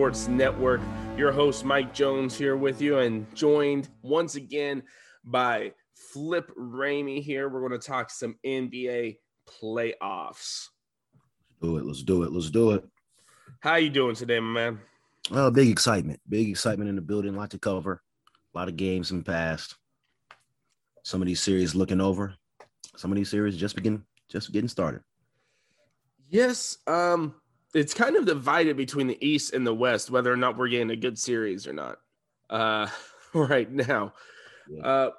Sports Network. Your host Mike Jones here with you and joined once again by Flip Ramey here. We're going to talk some NBA playoffs. Do it. Let's do it. Let's do it. How you doing today, my man? Uh, big excitement. Big excitement in the building. A lot to cover. A lot of games in the past. Some of these series looking over. Some of these series just begin just getting started. Yes. Um, it's kind of divided between the East and the West, whether or not we're getting a good series or not. Uh, right now. Yeah. Uh,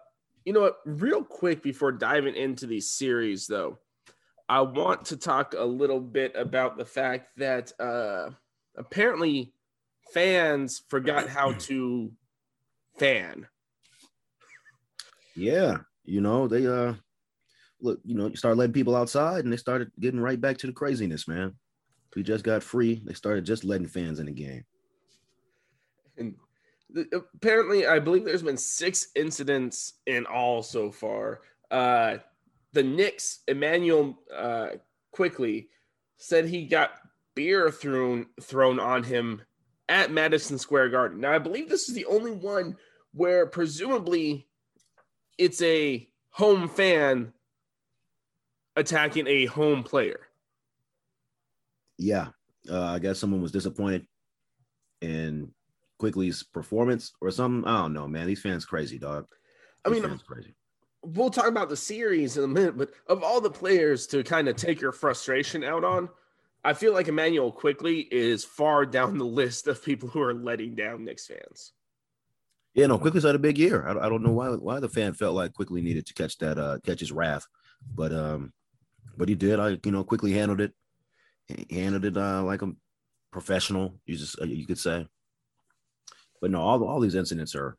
you know what? Real quick before diving into these series, though, I want to talk a little bit about the fact that uh, apparently fans forgot how to fan. Yeah, you know they uh look, you know, you start letting people outside, and they started getting right back to the craziness, man. We just got free. They started just letting fans in the game. And apparently, I believe there's been six incidents in all so far. Uh, the Knicks, Emmanuel uh, Quickley said he got beer thrown thrown on him at Madison Square Garden. Now, I believe this is the only one where presumably it's a home fan attacking a home player. Yeah, uh, I guess someone was disappointed in Quickley's performance or something. I don't know, man. These fans crazy, dog. These I mean, crazy. We'll talk about the series in a minute, but of all the players to kind of take your frustration out on, I feel like Emmanuel Quickley is far down the list of people who are letting down Knicks fans. Yeah, no, Quickley's had a big year. I, I don't know why why the fan felt like Quickley needed to catch that uh catch his wrath, but um, but he did. I you know quickly handled it. Handled it uh, like a professional. You just uh, you could say. But no, all all these incidents are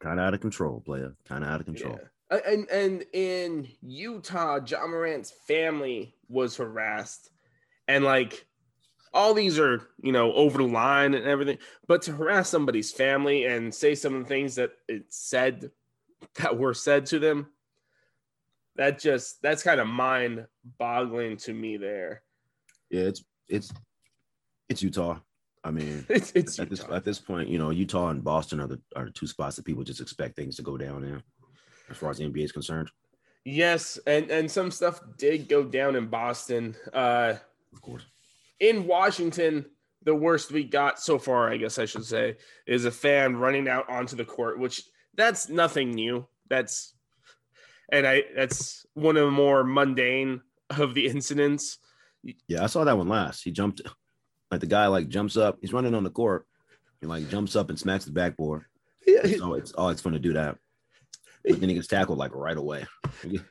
kind of out of control, player. Kind of out of control. Yeah. And and in Utah, Ja Morant's family was harassed, and like all these are you know over the line and everything. But to harass somebody's family and say some of the things that it said that were said to them, that just that's kind of mind boggling to me there. Yeah, it's it's it's Utah. I mean, it's, it's at this at this point, you know, Utah and Boston are the are the two spots that people just expect things to go down in, as far as the NBA is concerned. Yes, and and some stuff did go down in Boston. Uh, of course. In Washington, the worst we got so far, I guess I should say, is a fan running out onto the court, which that's nothing new. That's and I that's one of the more mundane of the incidents. Yeah, I saw that one last. He jumped like the guy like jumps up. He's running on the court. He like jumps up and smacks the backboard. Yeah, so it's oh, it's fun to do that. But then he gets tackled like right away. it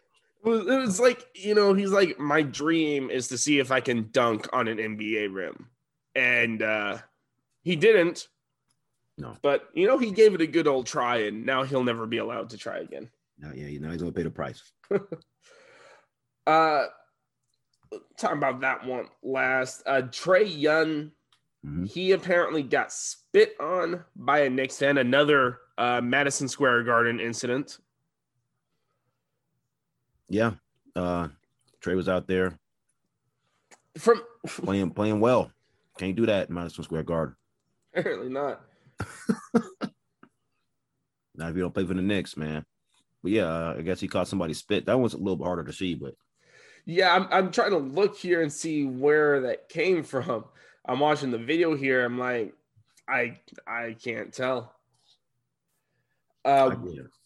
was like you know he's like my dream is to see if I can dunk on an NBA rim, and uh he didn't. No, but you know he gave it a good old try, and now he'll never be allowed to try again. Now, yeah, you know he's gonna pay the price. uh, talking about that one last. Uh, Trae Young, mm-hmm. he apparently got spit on by a Knicks fan. Another uh, Madison Square Garden incident. Yeah, uh, Trae was out there from playing playing well. Can't do that in Madison Square Garden. Apparently not. not if you don't play for the Knicks, man. But yeah, I guess he caught somebody spit. That one's a little bit harder to see, but yeah, I'm, I'm trying to look here and see where that came from. I'm watching the video here. I'm like, I I can't tell. Uh,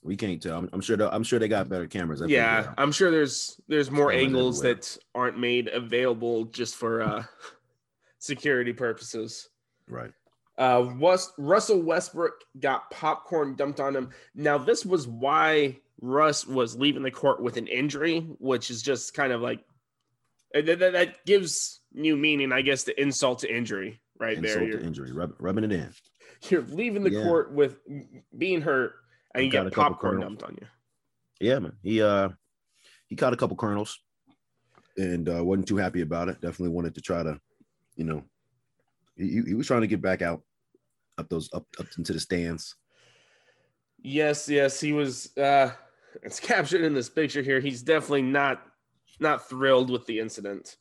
we can't tell. I'm, I'm sure. I'm sure they got better cameras. I yeah, I'm sure there's there's more angles everywhere. that aren't made available just for uh, security purposes. Right. Uh, was, Russell Westbrook got popcorn dumped on him. Now, this was why Russ was leaving the court with an injury, which is just kind of like that, that, gives new meaning, I guess, to insult to injury right insult there. Insult to injury, rub, rubbing it in. You're leaving the yeah. court with being hurt, and you, you get popcorn dumped on you. Yeah, man. He uh he caught a couple kernels, and uh, wasn't too happy about it. Definitely wanted to try to, you know, he, he was trying to get back out up those up up into the stands. Yes, yes, he was. uh It's captured in this picture here. He's definitely not not thrilled with the incident.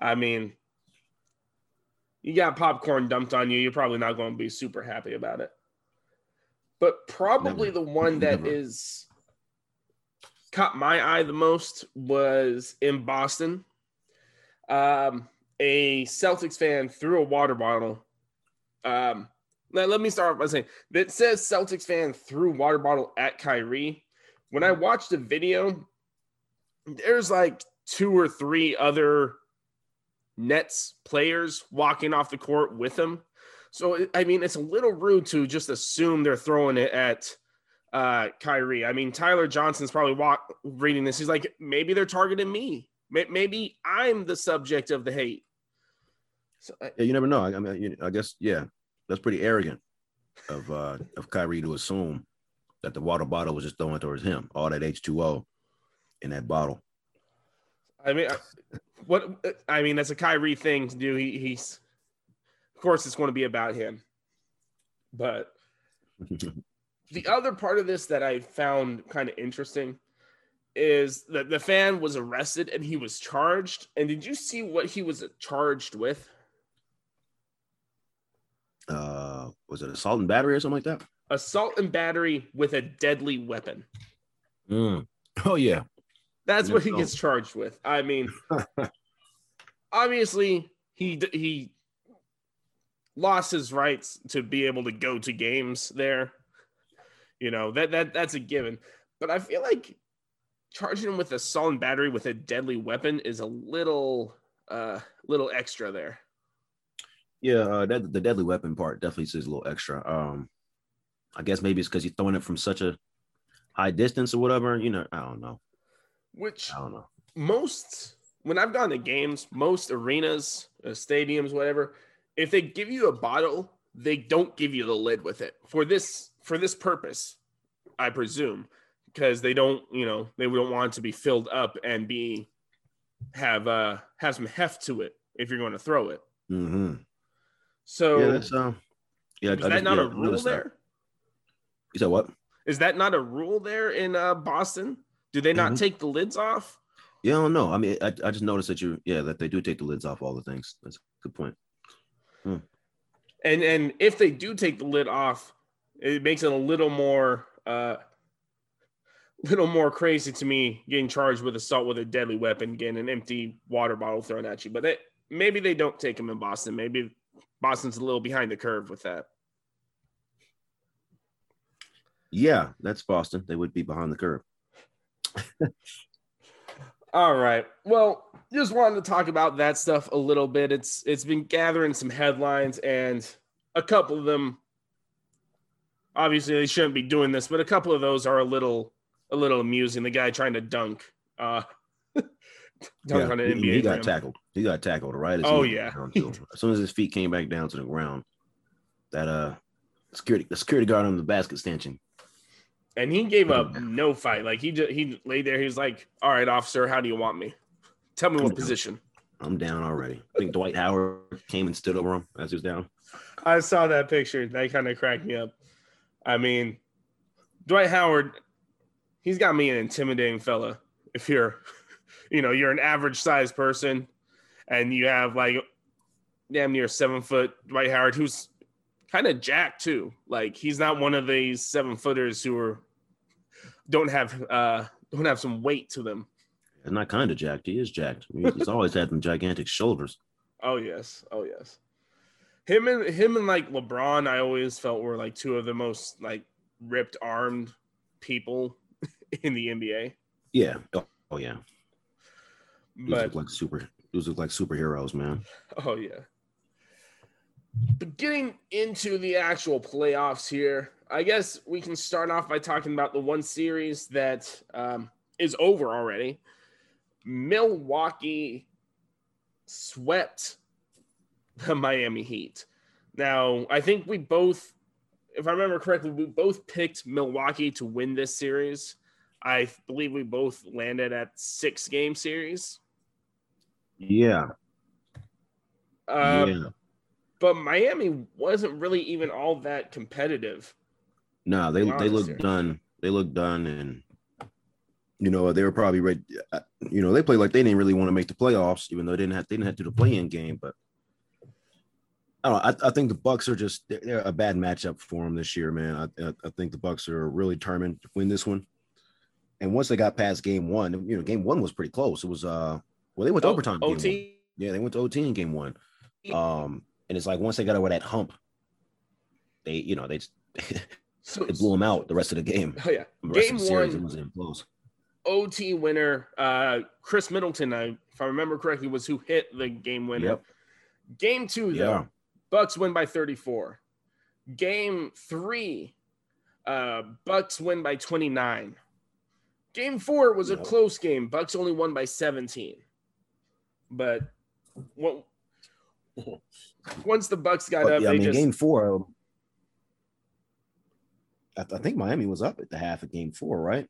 I mean, you got popcorn dumped on you, you're probably not going to be super happy about it. But probably Never. the one that Never. is caught my eye the most was in Boston. Um, a Celtics fan threw a water bottle. Um, let, let me start by saying that says Celtics fan threw water bottle at Kyrie. When I watched the video, there's like two or three other Nets players walking off the court with him. So I mean, it's a little rude to just assume they're throwing it at uh, Kyrie. I mean, Tyler Johnson's probably walk, reading this. He's like, maybe they're targeting me. Maybe I'm the subject of the hate. So I, Yeah, you never know. I, I mean, you, I guess yeah, that's pretty arrogant of uh of Kyrie to assume that the water bottle was just thrown towards him. All that H two O in that bottle. I mean, I- what I mean, that's a Kyrie thing to do. He, he's, of course, it's going to be about him. But the other part of this that I found kind of interesting is that the fan was arrested and he was charged. And did you see what he was charged with? Uh, was it assault and battery or something like that? Assault and battery with a deadly weapon. Mm. Oh yeah, That's what he No. gets charged with. I mean, obviously he he lost his rights to be able to go to games there. You know that that that's a given. But I feel like charging him with assault and battery with a deadly weapon is a little uh little extra there. Yeah. Uh, that the deadly weapon part definitely says a little extra. Um, I guess maybe it's because you're throwing it from such a high distance or whatever. You know, I don't know. Which I don't know. most when I've gone to games, most arenas, uh, stadiums, whatever, if they give you a bottle, they don't give you the lid with it for this for this purpose, I presume, because they don't, you know, they don't want it to be filled up and be have uh have some heft to it if you're going to throw it. Mm-hmm. So Yeah, that's um. Yeah, is I that just- not yeah, a rule noticed that. You said what? Is that not a rule there in uh, Boston? Do they not Mhm. take the lids off? Yeah, I don't know. I mean, I, I just noticed that you, yeah, that they do take the lids off all the things. That's a good point. and and if they do take the lid off it makes it a little more uh little more crazy to me getting charged with assault with a deadly weapon getting an empty water bottle thrown at you but it, maybe they don't take them in boston maybe boston's a little behind the curve with that Yeah, that's Boston. They would be behind the curve. all right well just wanted to talk about that stuff a little bit it's it's been gathering some headlines and a couple of them obviously they shouldn't be doing this but a couple of those are a little a little amusing the guy trying to dunk uh dunk yeah, on an he, NBA he got tackled. He got tackled right as Oh, he yeah. down, as soon as his feet came back down to the ground, that uh security the security guard on the basket stanchion. and he gave up no fight like he just he laid there he was like all right officer how do you want me tell me what Yeah. position I'm down already. I think Dwight Howard came and stood over him as he was down. I saw that picture. That kind of cracked me up. I mean, Dwight Howard, he's got me an intimidating fella. If you're, you know, you're an average sized person and you have like damn near seven foot Dwight Howard, who's kind of jacked too. Like he's not one of these seven footers who are don't have uh don't have some weight to them. He's not kind of jacked. He is jacked. He's always had them gigantic shoulders. Oh yes, oh yes. Him and him and like LeBron, I always felt were like two of the most like ripped armed people in the NBA. Yeah. Oh, oh yeah. But like super. These look like superheroes, man. oh yeah. But getting into the actual playoffs here, I guess we can start off by talking about the one series that um, is over already. Milwaukee swept the Miami Heat. Now, I think we both, if I remember correctly, we both picked Milwaukee to win this series. I believe we both landed at six game series. Yeah. Uh, yeah. But Miami wasn't really even all that competitive. No, they they honest look here. done. They look done, and you know, they were probably ready. Uh, you know, they played like they didn't really want to make the playoffs, even though they didn't have they didn't have to do the play-in game. But I don't know. I, I think the Bucks are just they're, they're, a bad matchup for them this year, man. I, I think the Bucks are really determined to win this one. And once they got past game one, you know, game one was pretty close. It was uh well, they went to oh, overtime. OT. Yeah, they went to OT in game one. Um, and it's like once they got over that hump, they you know they so, it blew them out the rest of the game. Oh yeah, game series, one. OT winner, uh, Khris Middleton, I, if I remember correctly, was who hit the game winner. Yep. Game two, though, yeah. Bucks win by 34. Game three, uh, Bucks win by 29. Game four was yep. a close game. Bucks only won by 17. But what, once the Bucks got but, up, yeah, I mean, just, game four, I, th- I, think Miami was up at the half of game four, right?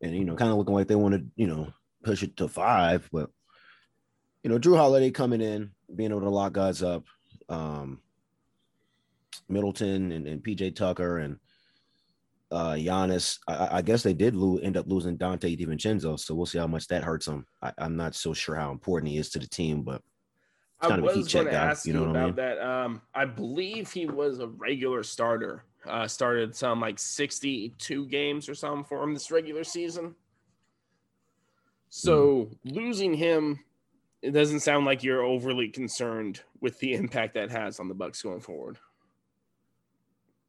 And you know, kind of looking like they wanted, you know, push it to five, but you know, Jrue Holiday coming in, being able to lock guys up, um, Middleton and, and PJ Tucker and uh Giannis. I, I guess they did lose, end up losing Donte DiVincenzo, so we'll see how much that hurts him. I, am not so sure how important he is to the team, but I was going to ask you, know about I mean? that. Um, I believe he was a regular starter uh, started some like 62 games or something for him this regular season. So mm. losing him, it doesn't sound like you're overly concerned with the impact that has on the Bucks going forward.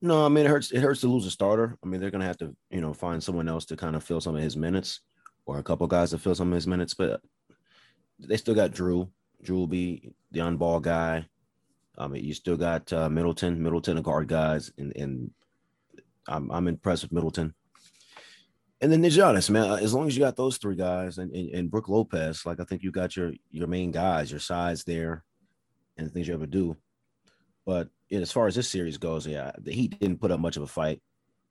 No, I mean it hurts. It hurts to lose a starter. I mean they're gonna have to, you know, find someone else to kind of fill some of his minutes, or a couple guys to fill some of his minutes. But they still got Drew. Jrue will be the on-ball guy. I mean, you still got uh, Middleton, Middleton, a guard guys, and and I'm I'm impressed with Middleton. And then Giannis, man, uh, as long as you got those three guys and, and, and Brook Lopez, like I think you got your your main guys, your size there, and the things you ever do. But as far as this series goes, yeah, the Heat didn't put up much of a fight.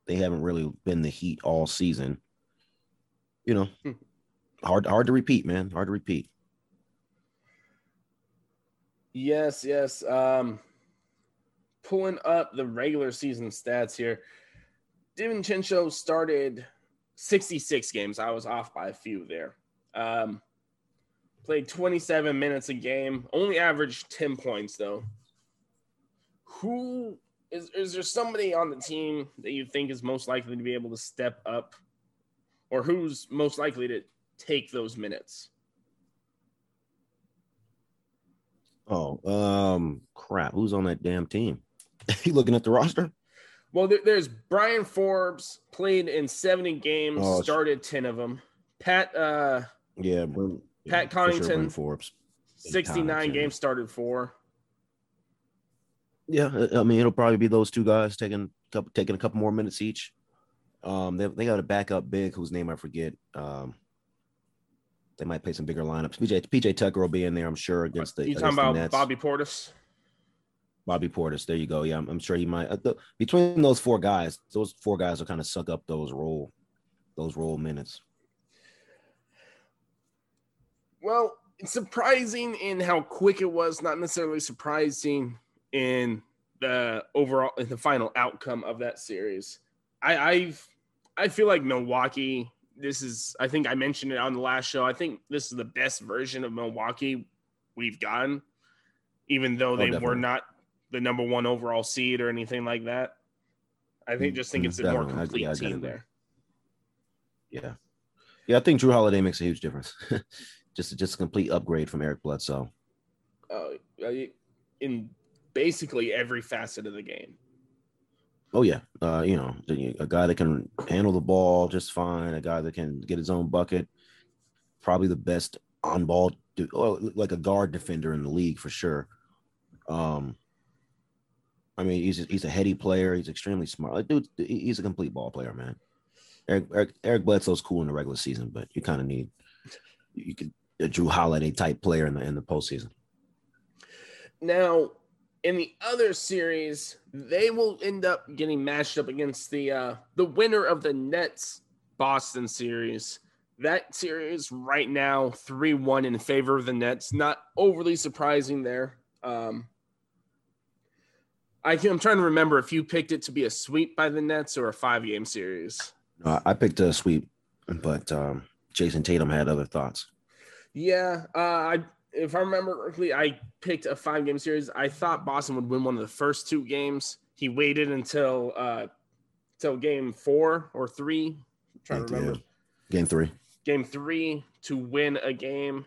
They haven't really been the Heat all season. You know, hmm. hard hard to repeat, man. Hard to repeat. Yes, yes. Um, pulling up the regular season stats here. DiVincenzo started 66 games. I was off by a few there. Um, played 27 minutes a game, only averaged 10 points though. Who is is there somebody on the team that you think is most likely to be able to step up or who's most likely to take those minutes? Oh, um, crap. Who's on that damn team? Are you looking at the roster? Well, there, there's Bryn Forbes played in 70 games, oh, started 10 of them. Pat, uh, yeah, Pat yeah, Connaughton, sure Forbes, 69 games, started four. Yeah, I mean, it'll probably be those two guys taking taking a couple more minutes each. Um, they, they got a backup big whose name I forget. Um, they might play some bigger lineups. PJ PJ Tucker will be in there, I'm sure, against the. You talking about Nets. Bobby Portis? Bobby Portis, there you go. Yeah, I'm, I'm sure he might. Uh, the, between those four guys, those four guys will kind of suck up those role, those role minutes. Well, it's surprising in how quick it was. Not necessarily surprising in the overall in the final outcome of that series. I I've I feel like Milwaukee this is I think I mentioned it on the last show. I think this is the best version of Milwaukee we've gotten, even though oh, they were not the number one overall seed or anything like that. I think just think mm, it's a more complete I, team there. Yeah. Yeah, I think Jrue Holiday makes a huge difference. just just a complete upgrade from Eric Bledsoe. Uh, in basically every facet of the game. Oh yeah, uh, you know, a guy that can handle the ball just fine, a guy that can get his own bucket, probably the best on ball, like a guard defender in the league for sure. Um, I mean, he's a, he's a heady player. He's extremely smart. Like, dude, he's a complete ball player, man. Eric Eric, Eric Bledsoe's cool in the regular season, but you kind of need you could a Jrue Holiday type player in the in the postseason. Now, in the other series, they will end up getting matched up against the uh, the winner of the Nets Boston series. That series right now, 3 1 in favor of the Nets. Not overly surprising there. Um, I am trying to remember if you picked it to be a sweep by the Nets or a five game series. No, I picked a sweep. but um, Jayson Tatum had other thoughts. Yeah, uh, I if I remember correctly, I picked a five game series. I thought Boston would win one of the first two games. He waited until uh until game four or three. I'm trying to remember. Game three. Game three to win a game.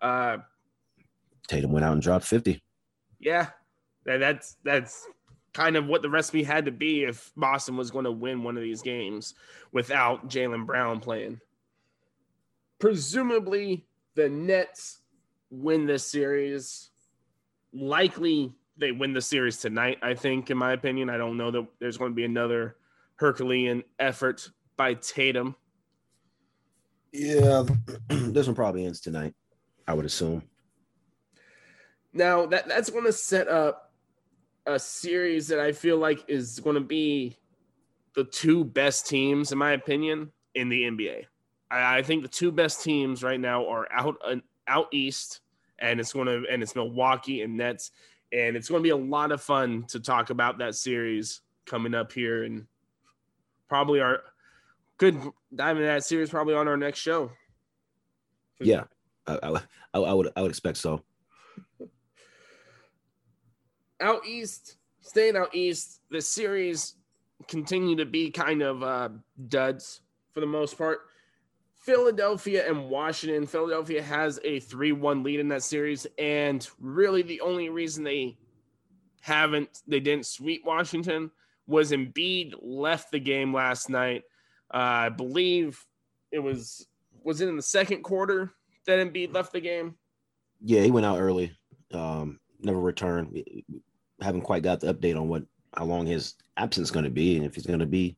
Uh Tatum went out and dropped 50. Yeah. That's that's kind of what the recipe had to be if Boston was going to win one of these games without Jaylen Brown playing. Presumably the Nets win this series. Likely they win the series tonight, I think, in my opinion. I don't know that there's going to be another Herculean effort by Tatum. Yeah, this one probably ends tonight, I would assume. Now that that's going to set up a series that I feel like is going to be the two best teams, in my opinion, in the NBA. I, I think the two best teams right now are out out east, and it's going to and it's Milwaukee and Nets, and it's going to be a lot of fun to talk about that series coming up here, and probably our good dive into that series probably on our next show. Yeah, I, I, I would I would expect so. Out east, staying out east, the series continue to be kind of uh, duds for the most part. Philadelphia and Washington. Philadelphia has a 3 1 lead in that series. And really, the only reason they haven't, they didn't sweep Washington was Embiid left the game last night. Uh, I believe it was, was it in the second quarter that Embiid left the game? Yeah, he went out early. Um, never returned. We haven't quite got the update on what, how long his absence is going to be and if he's going to be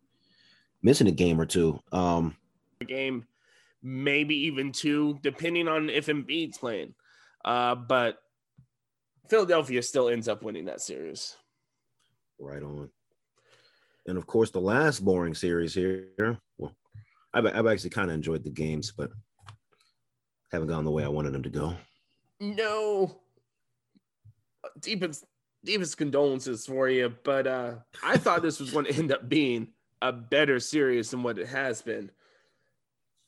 missing a game or two. Um, game maybe even two, depending on if Embiid's playing. Uh, but Philadelphia still ends up winning that series. Right on. And of course, the last boring series here. Well, I've, I've actually kind of enjoyed the games, but haven't gone the way I wanted them to go. No. Deepest, deepest condolences for you, but uh, I thought this was going to end up being a better series than what it has been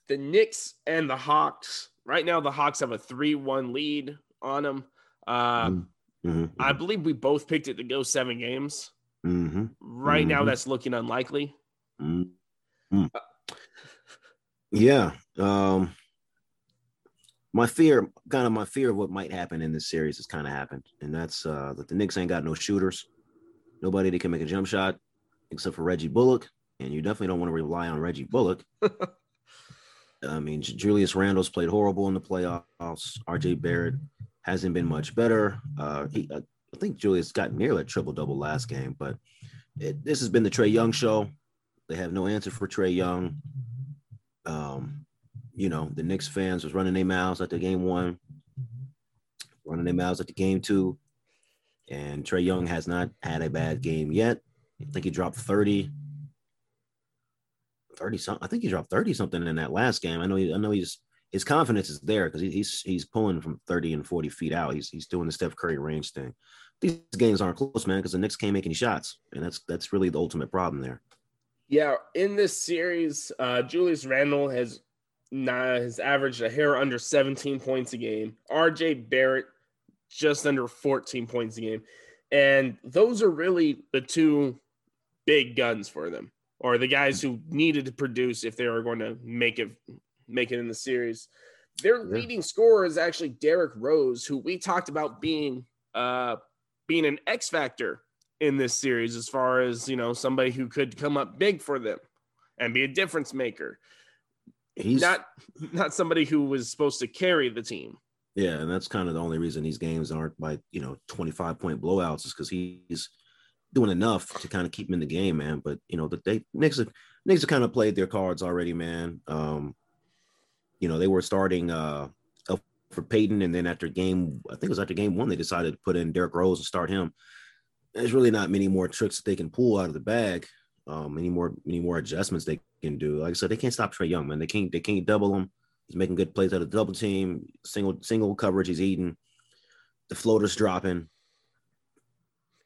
the Knicks and the Hawks. Right now, the Hawks have a 3 1 lead on them. Uh, mm-hmm. mm-hmm. I believe we both picked it to go seven games. Mm-hmm. Right now, mm-hmm. that's looking unlikely. Mm-hmm. yeah. Um, my fear, kind of my fear of what might happen in this series has kind of happened. And that's uh, that the Knicks ain't got no shooters, nobody that can make a jump shot except for Reggie Bullock. And you definitely don't want to rely on Reggie Bullock. I mean, Julius Randle's played horrible in the playoffs. RJ Barrett hasn't been much better. Uh, he, uh, I think Julius got nearly a triple double last game, but it, this has been the Trae Young show. They have no answer for Trae Young. Um, you know, the Knicks fans was running their mouths at the game one, running their mouths at the game two, and Trae Young has not had a bad game yet. I think he dropped 30 30 something. I think he dropped 30 something in that last game. I know he, I know he's his confidence is there because he, he's he's pulling from 30 and 40 feet out. He's he's doing the Steph Curry range thing. These games aren't close, man, because the Knicks can't make any shots. And that's that's really the ultimate problem there. Yeah, in this series, uh, Julius Randle has not has averaged a hair under 17 points a game. RJ Barrett just under 14 points a game. And those are really the two big guns for them or the guys who needed to produce if they were going to make it make it in the series. Their yeah. leading scorer is actually Derrick Rose, who we talked about being uh being an X factor in this series as far as, you know, somebody who could come up big for them and be a difference maker. He's not not somebody who was supposed to carry the team. Yeah, and that's kind of the only reason these games aren't by, you know, 25 point blowouts is because he's doing enough to kind of keep him in the game, man. But you know, the they Knicks have, Knicks have kind of played their cards already, man. Um, you know, they were starting uh for Payton, and then after game, I think it was after game one, they decided to put in Derrick Rose and start him. There's really not many more tricks that they can pull out of the bag. Um, any more any more adjustments they can do. Like I said, they can't stop Trae Young, man. They can't they can't double him. He's making good plays out of the double team, single single coverage. He's eating. The floater's dropping.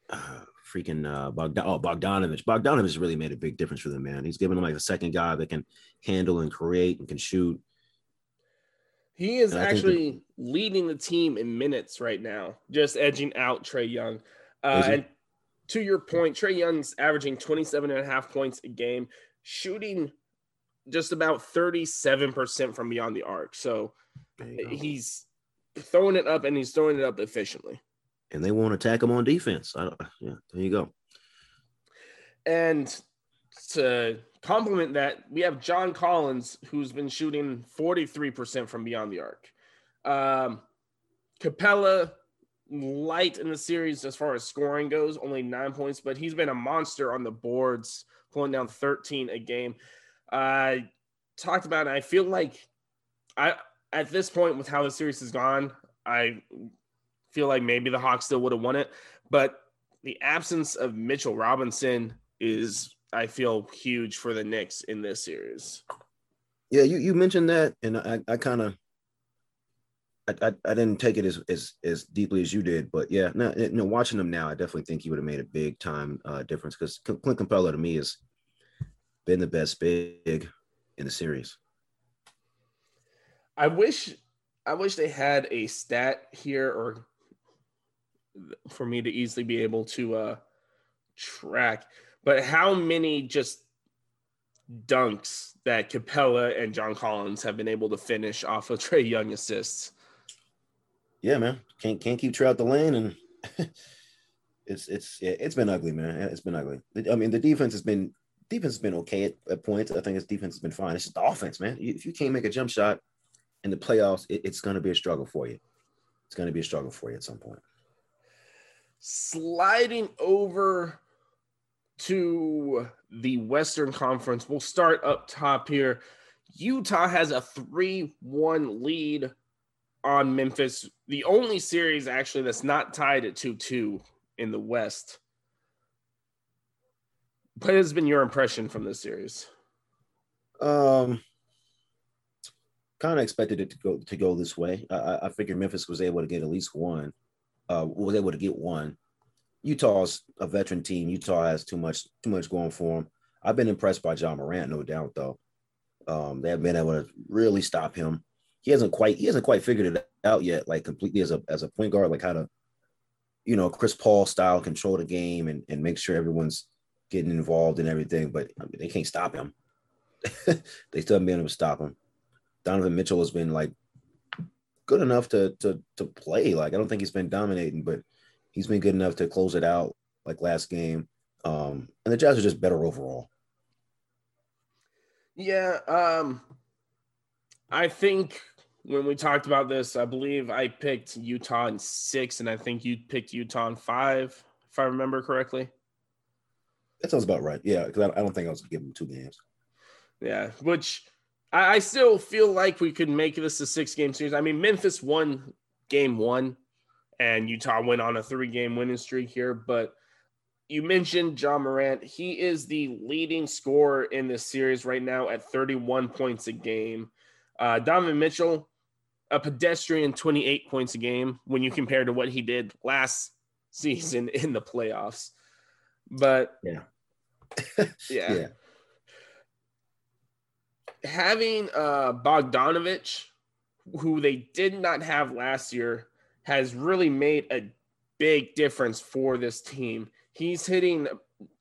Uh, freaking uh, Bogdan- oh, Bogdanovic. Bogdanovic really made a big difference for them, man. He's given them like a second guy that can handle and create and can shoot. He is actually leading the team in minutes right now, just edging out Trae Young. Uh, and to your point, Trae Young's averaging 27 and a half points a game, shooting just about 37% from beyond the arc. So he's throwing it up and he's throwing it up efficiently. And they won't attack him on defense. yeah, there you go. And to complement that, we have John Collins, who's been shooting 43% from beyond the arc. Um, Capela, light in the series as far as scoring goes, only nine points, but he's been a monster on the boards, pulling down 13 a game. I talked about it. I feel like I at this point with how the series has gone, I feel like maybe the Hawks still would have won it, but the absence of Mitchell Robinson is I feel huge for the Knicks in this series. Yeah, you, you mentioned that, and I, I kind of I, I, didn't take it as, as as deeply as you did, but yeah, no, you know, watching him now, I definitely think he would have made a big time uh, difference because Clint Capela to me has been the best big in the series. I wish I wish they had a stat here or for me to easily be able to uh track but how many just dunks that Capela and John Collins have been able to finish off of Trae Young assists. Yeah, man. Can't can't keep Trae out the lane and it's it's yeah, it's been ugly, man. It's been ugly. I mean, the defense has been defense has been okay at, at points. I think his defense has been fine. It's just the offense, man. If you can't make a jump shot in the playoffs, it, it's going to be a struggle for you. It's going to be a struggle for you at some point. Sliding over to the Western Conference. We'll start up top here. Utah has a 3 1 lead on Memphis. The only series actually that's not tied at 2 2 in the West. What has been your impression from this series? Um, kind of expected it to go to go this way. I, I figured Memphis was able to get at least one. Uh, was able to get one. Utah's a veteran team. Utah has too much too much going for them. I've been impressed by Ja Morant, no doubt, though. Um, they have been able to really stop him. He hasn't quite he hasn't quite figured it out yet, like completely as a as a point guard, like how to, you know, Chris Paul style control the game and, and make sure everyone's getting involved and everything. But I mean, they can't stop him. they still haven't been able to stop him. Donovan Mitchell has been like good enough to to to play. Like I don't think he's been dominating, but he's been good enough to close it out like last game. Um, and the Jazz are just better overall. Yeah, um, I think when we talked about this, I believe I picked Utah in six, and I think you picked Utah in five, if I remember correctly. That sounds about right. Yeah, because I, don't think I was giving two games. Yeah, which I, I still feel like we could make this a six game series. I mean, Memphis won game one and Utah went on a three game winning streak here. But you mentioned Ja Morant. He is the leading scorer in this series right now at 31 points a game. Uh, Donovan Mitchell, a pedestrian 28 points a game when you compare to what he did last season in the playoffs. But yeah. yeah. yeah. Having uh, Bogdanovic, who they did not have last year, has really made a big difference for this team. He's hitting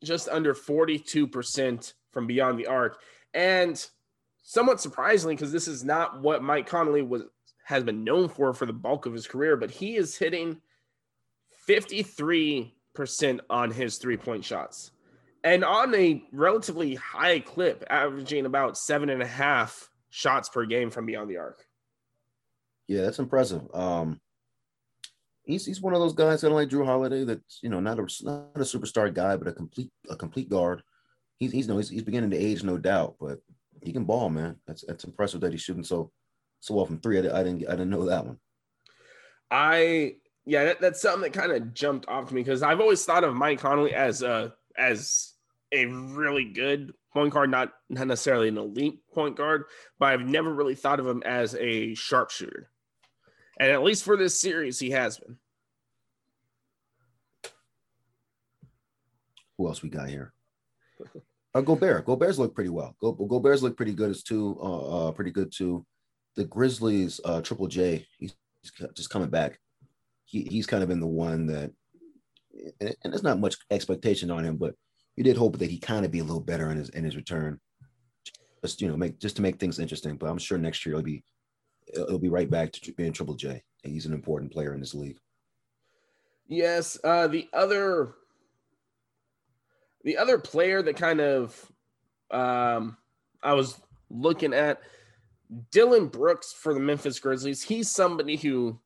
just under 42% from beyond the arc. And somewhat surprisingly, because this is not what Mike Conley was has been known for for the bulk of his career, but he is hitting 53% on his three-point shots. And on a relatively high clip, averaging about seven and a half shots per game from beyond the arc. Yeah, that's impressive. Um, he's he's one of those guys kind of like Jrue Holiday that's you know not a not a superstar guy, but a complete a complete guard. He's he's no he's, he's beginning to age, no doubt, but he can ball, man. That's that's impressive that he's shooting so so well from three. I, I didn't I didn't know that one. I yeah, that, that's something that kind of jumped off to me because I've always thought of Mike Conley as a as a really good point guard, not not necessarily an elite point guard, but I've never really thought of him as a sharpshooter. And at least for this series, he has been. who else we got here? Uh, Gobert. Gobert's look pretty well. Go Gobert's look pretty good as too. Uh, uh, pretty good too. The Grizzlies, uh, Triple J, he's, just coming back. He, he's kind of been the one that, and, and there's not much expectation on him, but you did hope that he kind of be a little better in his in his return. Just you know, make just to make things interesting. But I'm sure next year he'll be he'll be right back to being Triple J. He's an important player in this league. Yes, uh, the other the other player that kind of um, I was looking at Dillon Brooks for the Memphis Grizzlies. He's somebody who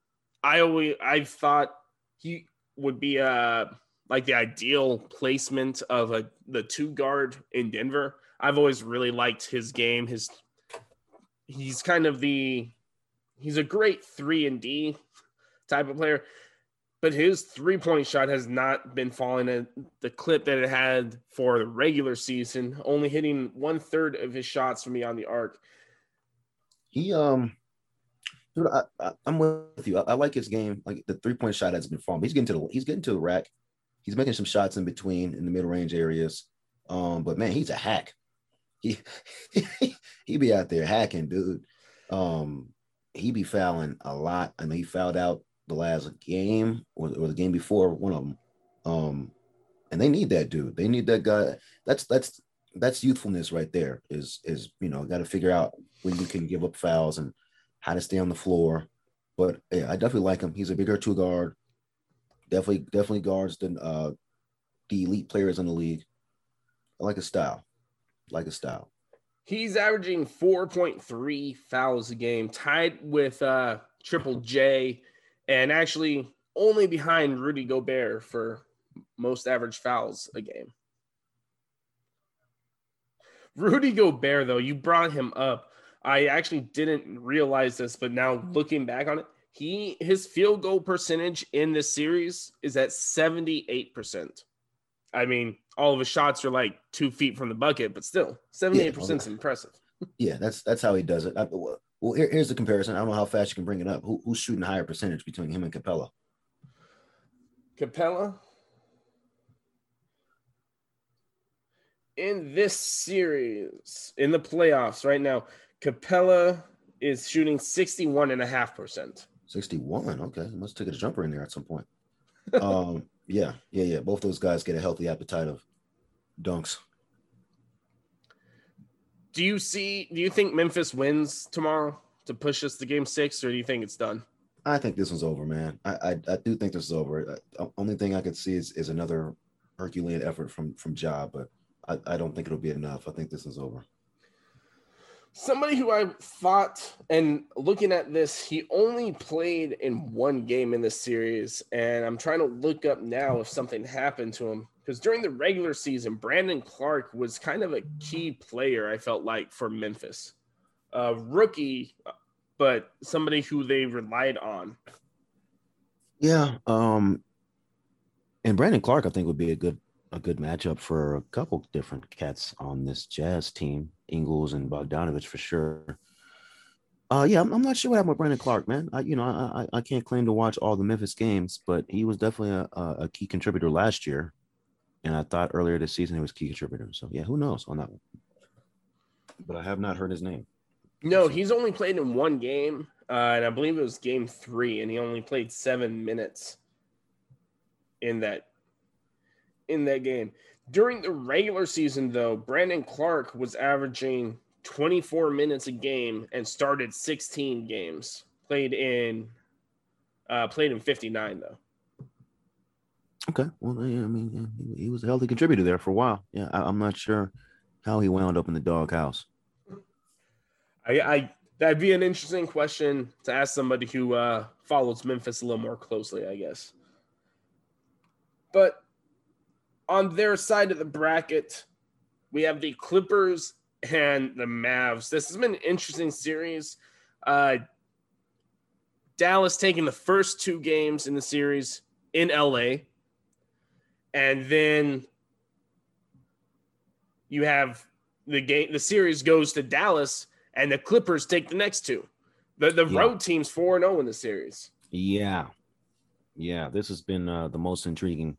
I always I thought he would be uh like the ideal placement of a the two guard in Denver. I've always really liked his game. His he's kind of the he's a great three and D type of player but his three point shot has not been falling at the clip that it had for the regular season, only hitting one third of his shots from beyond the arc. He, um, dude, I, I, am with you. I, I, like his game. Like the three point shot has been falling. He's getting to the he's getting to the rack. He's making some shots in between in the middle range areas. Um, but man, he's a hack. He he be out there hacking, dude. Um, he be fouling a lot. I he fouled out the last game or, or the game before one of them. Um, and they need that dude. They need that guy. That's that's that's youthfulness right there. Is is you know got to figure out when you can give up fouls and how to stay on the floor. But yeah, I definitely like him. He's a bigger two guard. Definitely definitely guards than uh, the elite players in the league. I like his style. I like his style. He's averaging 4.3 fouls a game, tied with uh, Triple J and actually only behind Rudy Gobert for most average fouls a game. Rudy Gobert, though, you brought him up. I actually didn't realize this, but now mm. looking back on it, he his field goal percentage in this series is at 78%. I mean, all of his shots are like two feet from the bucket, but still, 78% yeah, oh, is impressive. Yeah, that's that's how he does it. I, well, here, here's the comparison. I don't know how fast you can bring it up. Who, who's shooting a higher percentage between him and Capela? Capela In this series, in the playoffs right now, Capela is shooting 61.5%. 61. Okay. Must take a jumper in there at some point. um, yeah, yeah, yeah. Both those guys get a healthy appetite of dunks do you see? Do you think Memphis wins tomorrow to push us to Game Six, or do you think it's done? I think this one's over, man. I I, I do think this is over. Uh, only thing I could see is, is another Herculean effort from from Ja, but I, I don't think it'll be enough. I think this is over. Somebody who I thought, and looking at this, he only played in one game in this series, and I'm trying to look up now if something happened to him because during the regular season, Brandon Clarke was kind of a key player, I felt like, for Memphis. A rookie, but somebody who they relied on. Yeah. Um, and Brandon Clarke, I think, would be a good a good matchup for a couple different cats on this Jazz team, Ingles and Bogdanovic for sure. Uh, yeah, I'm, I'm, not sure what happened with Brandon Clarke, man. I, you know, I, I can't claim to watch all the Memphis games, but he was definitely a, a key contributor last year. And I thought earlier this season he was key contributor. So yeah, who knows on that one? But I have not heard his name. No, he's only played in one game, uh, and I believe it was game three, and he only played seven minutes in that in that game. During the regular season, though, Brandon Clarke was averaging 24 minutes a game and started 16 games. Played in uh, played in 59 though. Okay. Well, yeah, I mean, he, he, was a healthy contributor there for a while. Yeah, I, am not sure how he wound up in the doghouse. I, I that'd be an interesting question to ask somebody who uh, follows Memphis a little more closely, I guess. But on their side of the bracket, we have the Clippers and the Mavs. This has been an interesting series. Uh, Dallas taking the first two games in the series in LA and then you have the game. The series goes to Dallas, and the Clippers take the next two. The the yeah. road team's four and zero oh in the series. Yeah, yeah. This has been uh, the most intriguing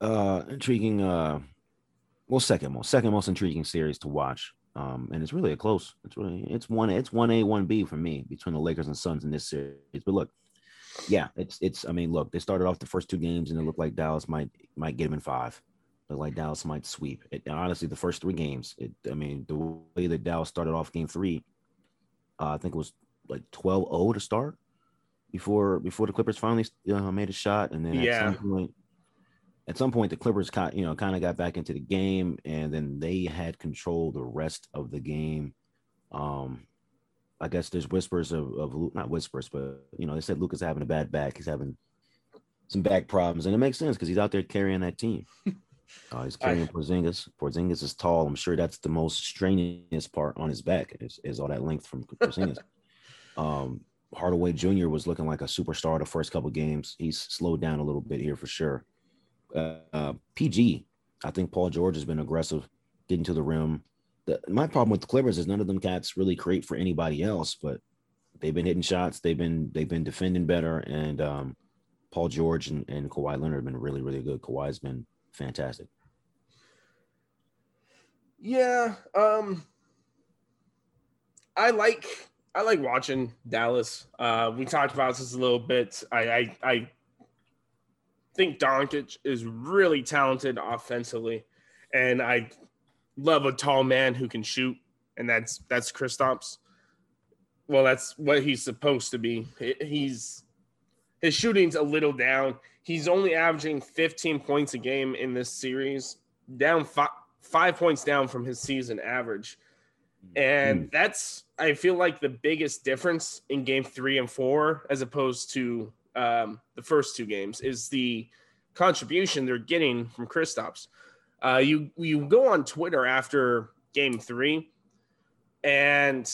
Uh, intriguing. Uh, well, second most, second most intriguing series to watch. Um, and it's really a close. It's really it's one it's one A one B for me between the Lakers and Suns in this series. But look, yeah, it's it's. I mean, look, they started off the first two games and it looked like Dallas might might get them in five. Looked like Dallas might sweep. It, honestly, the first three games, it, I mean, the way that Dallas started off game three, uh, I think it was like 12-0 to start before before the Clippers finally uh, made a shot, and then yeah. at some point, at some point the Clippers kind you know kind of got back into the game, and then they had control the rest of the game. Um, I guess there's whispers of, of not whispers, but you know they said Luka's having a bad back. He's having some back problems, and it makes sense because he's out there carrying that team. Uh, he's carrying I, Porzingis. Porzingis is tall. I'm sure that's the most strenuous part on his back is, is all that length from Porzingis. um, Hardaway Jr. was looking like a superstar the first couple games. He's slowed down a little bit here for sure. Uh, PG, I think Paul George has been aggressive, getting to the rim. The, my problem with the Clippers is none of them cats really create for anybody else, but they've been hitting shots. They've been they've been defending better, and um, Paul George and, and Kawhi Leonard have been really really good. Kawhi's been fantastic. Yeah, um, I like I like watching Dallas. Uh, we talked about this a little bit. I, I, I think Doncic is really talented offensively, and I love a tall man who can shoot, and that's that's Kristaps. Well, that's what he's supposed to be. He's his shooting's a little down. He's only averaging 15 points a game in this series, down five, five points down from his season average. And mm. that's, I feel like, the biggest difference in game three and four, as opposed to um, the first two games, is the contribution they're getting from Kristaps. Uh, you you go on Twitter after game three, and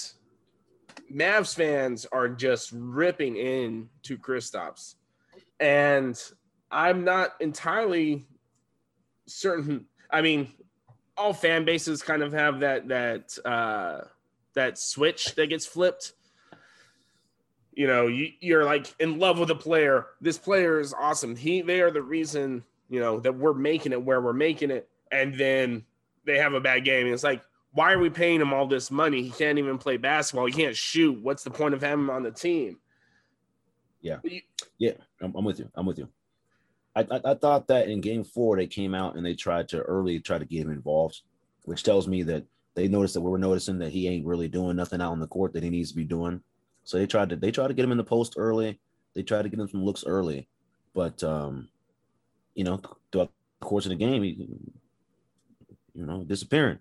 Mavs fans are just ripping in to Kristaps. And I'm not entirely certain. I mean, all fan bases kind of have that that uh, that switch that gets flipped. You know, you, you're like in love with a player. This player is awesome. He, they are the reason you know that we're making it where we're making it, and then they have a bad game. And it's like, why are we paying him all this money? He can't even play basketball. He can't shoot. What's the point of having him on the team? Yeah, yeah, I'm, I'm with you. I'm with you. I, I, I thought that in game four they came out and they tried to early try to get him involved, which tells me that they noticed that we were noticing that he ain't really doing nothing out on the court that he needs to be doing. So they tried to they tried to get him in the post early. They tried to get him some looks early, but um, you know, throughout the course of the game, he, you know, disappearing.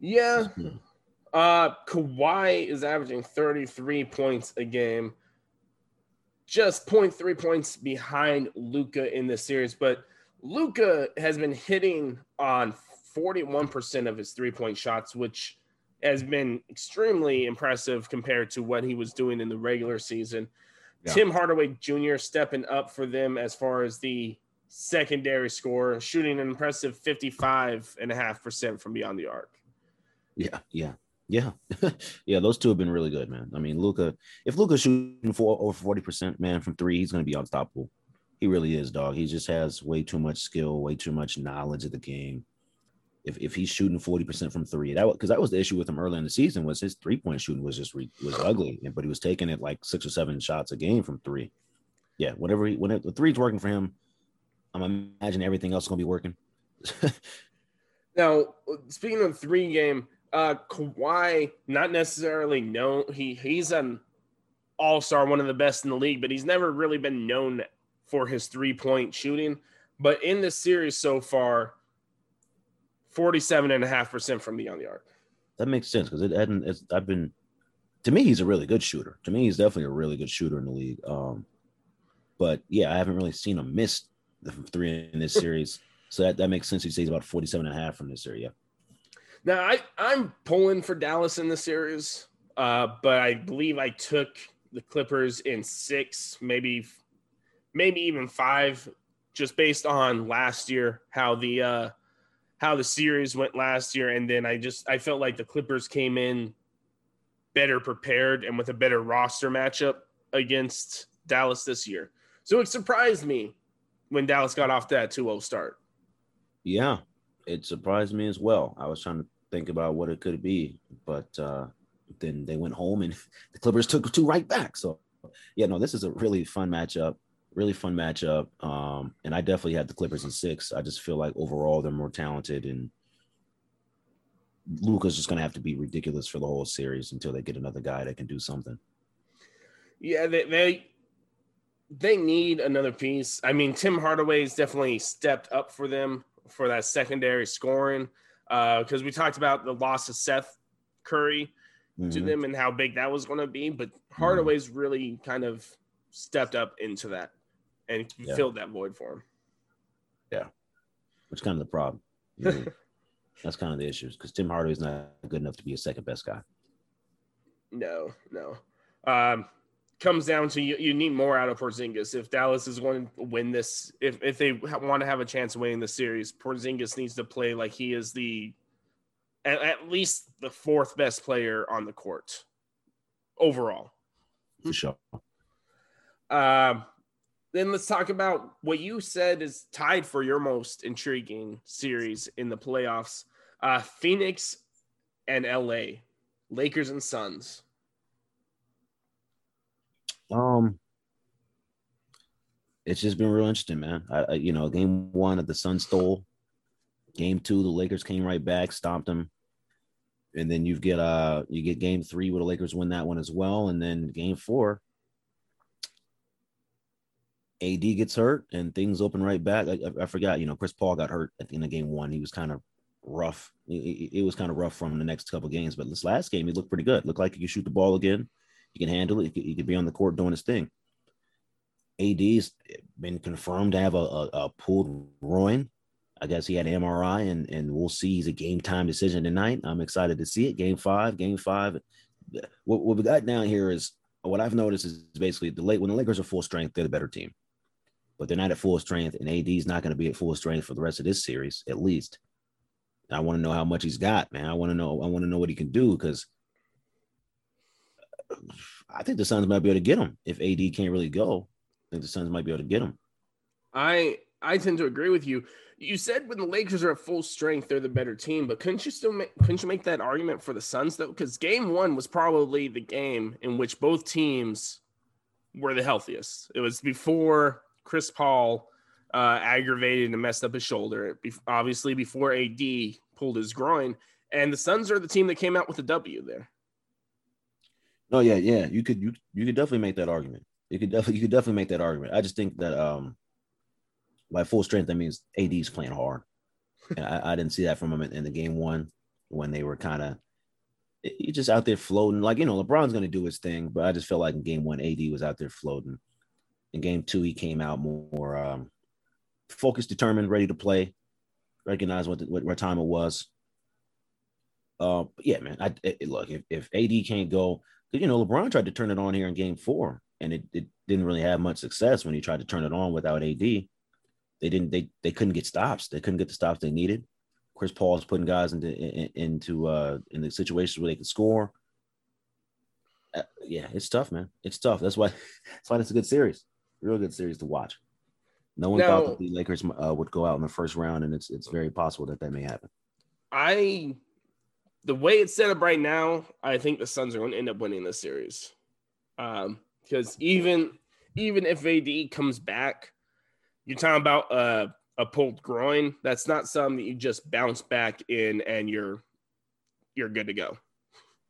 Yeah. Uh Kawhi is averaging 33 points a game just 0.3 points behind Luka in this series, but Luka has been hitting on 41% of his three point shots, which has been extremely impressive compared to what he was doing in the regular season. Yeah. Tim Hardaway Jr. stepping up for them as far as the secondary score, shooting an impressive 55.5% from beyond the arc. Yeah, yeah. Yeah, yeah, those two have been really good, man. I mean, Luka, if Luka's shooting for over forty percent, man, from three, he's going to be unstoppable. He really is, dog. He just has way too much skill, way too much knowledge of the game. If, if he's shooting forty percent from three, that because that was the issue with him early in the season was his three point shooting was just re, was ugly, but he was taking it like six or seven shots a game from three. Yeah, whenever he when it, the three's working for him, I'm imagining everything else is going to be working. now, speaking of three game uh Kawhi, not necessarily known. He he's an all-star, one of the best in the league, but he's never really been known for his three-point shooting. But in this series so far, 47.5% from beyond the arc. That makes sense because it hadn't it's, I've been to me, he's a really good shooter. To me, he's definitely a really good shooter in the league. Um, but yeah, I haven't really seen him miss the three in this series. So that, that makes sense. He says about 47 and a half from this area. Now I I'm pulling for Dallas in the series, uh, but I believe I took the Clippers in six, maybe maybe even five, just based on last year how the uh, how the series went last year, and then I just I felt like the Clippers came in better prepared and with a better roster matchup against Dallas this year. So it surprised me when Dallas got off that 2-0 start. Yeah, it surprised me as well. I was trying to think about what it could be, but uh, then they went home and the Clippers took two right back. So yeah, no, this is a really fun matchup. Really fun matchup. Um, and I definitely had the Clippers in six. I just feel like overall they're more talented and Luka's just gonna have to be ridiculous for the whole series until they get another guy that can do something. Yeah, they they, they need another piece. I mean, Tim Hardaway's definitely stepped up for them for that secondary scoring because uh, we talked about the loss of Seth Curry mm-hmm. to them and how big that was going to be, but Hardaway's mm-hmm. really kind of stepped up into that and yeah. filled that void for him. Yeah, which kind of the problem. That's kind of the issues because Tim Hardaway is not good enough to be a second best guy. No, no. Um, comes down to you, you need more out of Porzingis. If Dallas is going to win this, if, if they want to have a chance of winning the series, Porzingis needs to play like he is the at, at least the fourth best player on the court overall. For sure. Um, then let's talk about what you said is tied for your most intriguing series in the playoffs. Uh, Phoenix and LA, Lakers and Suns. Um, it's just been real interesting, man. I, I, you know, game one the Suns stole. Game two, the Lakers came right back, stomped them, and then you get uh you get game three where the Lakers win that one as well, and then game four, AD gets hurt and things open right back. I, I, forgot, you know, Chris Paul got hurt at the end of game one. He was kind of rough. It, it was kind of rough from the next couple games, but this last game he looked pretty good. Looked like he could shoot the ball again. He can handle it. He could, he could be on the court doing his thing. AD's been confirmed to have a, a, a pulled groin. I guess he had MRI, and and we'll see. He's a game time decision tonight. I'm excited to see it. Game five, game five. What, what we got down here is what I've noticed is basically the late when the Lakers are full strength, they're the better team, but they're not at full strength, and AD's not going to be at full strength for the rest of this series, at least. I want to know how much he's got, man. I want to know. I want to know what he can do because uh, I think the Suns might be able to get him if AD can't really go. I think the Suns might be able to get him. I I tend to agree with you. You said when the Lakers are at full strength, they're the better team, but couldn't you still make couldn't you make that argument for the Suns though? Because game one was probably the game in which both teams were the healthiest. It was before Chris Paul uh, aggravated and messed up his shoulder. Obviously, before AD pulled his groin, and the Suns are the team that came out with a W there. No, yeah, yeah. You could you you could definitely make that argument. You could definitely you could definitely make that argument. I just think that um by full strength that means AD's playing hard. and I, I, didn't see that from him in, in the game one when they were kind of he just out there floating. Like, you know, LeBron's gonna do his thing, but I just felt like in game one, AD was out there floating. In game two, he came out more um focused, determined, ready to play, recognize what, the, what, what time it was. Uh, yeah, man. I it, look if, if AD can't go, you know, LeBron tried to turn it on here in game four, and it, it didn't really have much success when he tried to turn it on without AD. They didn't they they couldn't get stops. They couldn't get the stops they needed. Chris Paul's putting guys into in, into uh in the situations where they can score. Uh, yeah, it's tough, man. It's tough. That's why that's why it's a good series. Real good series to watch. No one now, thought that the Lakers uh, would go out in the first round, and it's it's very possible that that may happen. I the way it's set up right now, I think the Suns are going to end up winning this series. Um, because even even if AD comes back, you're talking about a, a pulled groin. That's not something that you just bounce back in and you're you're good to go.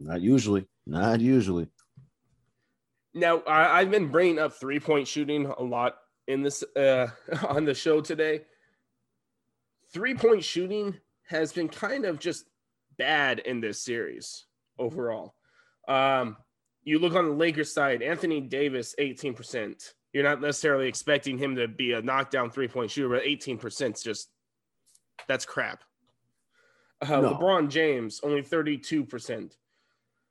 Not usually. Not usually. Now I, have been bringing up three point shooting a lot in this uh, on the show today. Three point shooting has been kind of just bad in this series overall. Um, you look on the Lakers side, Anthony Davis, 18%. You're not necessarily expecting him to be a knockdown three point shooter, but 18% is just that's crap. Uh, no. LeBron James, only 32%.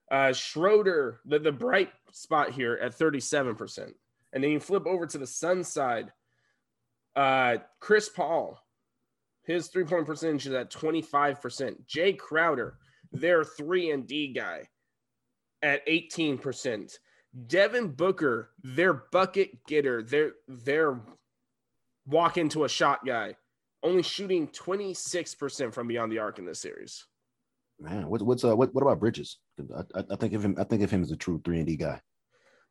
Uh, Schroeder, the, the bright spot here at 37%. And then you flip over to the Sun side. Uh, Chris Paul, his three point percentage is at 25%. Jay Crowder, their three and D guy, at 18%. Devin Booker, their bucket getter, their their walk into a shot guy, only shooting 26% from beyond the arc in this series. Man, what, what's uh what, what about Bridges? I, I think of him. I think of him as a true three and D guy.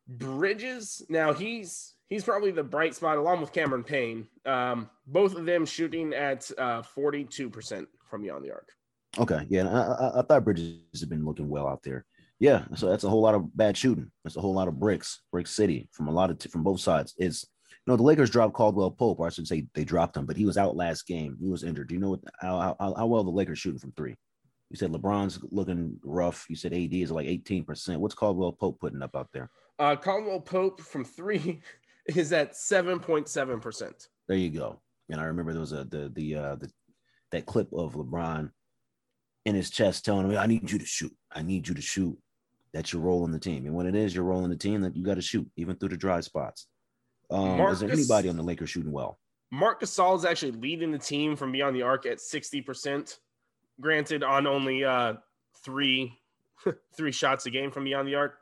Bridges, now he's he's probably the bright spot along with Cameron Payne. Um, both of them shooting at uh, 42% from beyond the arc. Okay, yeah, I, I, I, thought Bridges had been looking well out there. Yeah, so that's a whole lot of bad shooting. That's a whole lot of bricks, brick city from a lot of t- from both sides. It's you know the Lakers dropped Caldwell Pope, or I should say they dropped him, but he was out last game. He was injured. Do you know what, how, how, how well the Lakers shooting from three? You said LeBron's looking rough. You said AD is like 18%. What's Caldwell Pope putting up out there? Uh, Caldwell Pope from three is at 7.7%. There you go. And I remember there was a the the uh the that clip of LeBron in his chest telling me, I need you to shoot. I need you to shoot. That's your role in the team. And when it is your role in the team, that you got to shoot, even through the dry spots. Um, Marcus, is there anybody on the Lakers shooting well? Marc Gasol is actually leading the team from beyond the arc at 60%. Granted, on only uh three three shots a game from beyond the arc.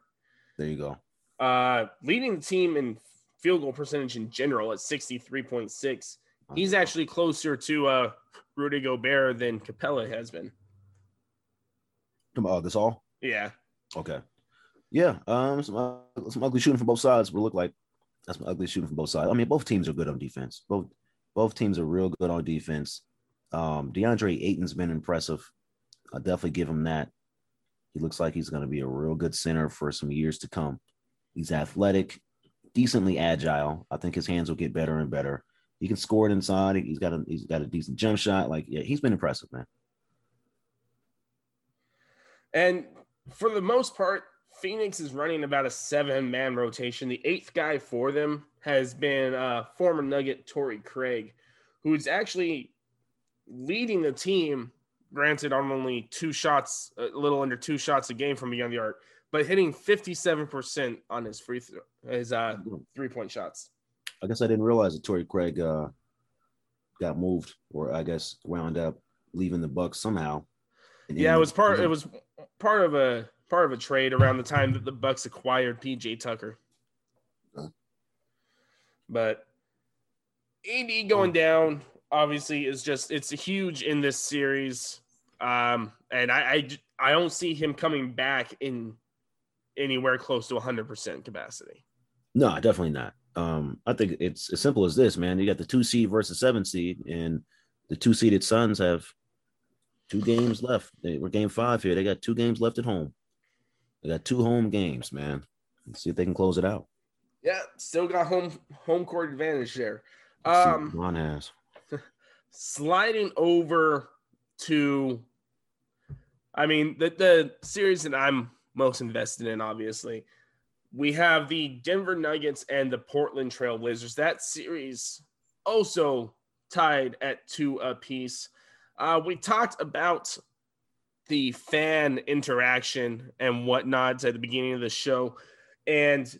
There you go. Uh leading the team in field goal percentage in general at 63.6. He's actually closer to uh Rudy Gobert than Capela has been. Oh, this all? Yeah. Okay. Yeah. Um, some, uh, some ugly shooting from both sides will look like that's some ugly shooting from both sides. I mean, both teams are good on defense. Both both teams are real good on defense. Um, DeAndre Ayton's been impressive. I definitely give him that. He looks like he's going to be a real good center for some years to come. He's athletic, decently agile. I think his hands will get better and better. He can score it inside. He's got a he's got a decent jump shot. Like, yeah, he's been impressive, man. And for the most part, Phoenix is running about a seven man rotation. The eighth guy for them has been uh, former Nugget Torrey Craig, who's actually leading the team. Granted, on only two shots, a little under two shots a game from beyond the arc, but hitting 57% on his free throw, his uh, three point shots. I guess I didn't realize that Torrey Craig uh, got moved, or I guess wound up leaving the Bucks somehow. Yeah, it was part. It was part of a part of a trade around the time that the Bucks acquired PJ Tucker. But AD going down obviously is just it's huge in this series, um, and I, I I don't see him coming back in anywhere close to 100 percent capacity. No, definitely not. Um, I think it's as simple as this, man. You got the two seed versus seven seed, and the two seeded Suns have two games left. They were game five here. They got two games left at home. They got two home games, man. Let's see if they can close it out. Yeah, still got home home court advantage there. Um, on has sliding over to, I mean, the the series that I'm most invested in, obviously, we have the Denver Nuggets and the Portland Trail Blazers. That series also tied at two apiece. Uh, we talked about the fan interaction and whatnot at the beginning of the show. And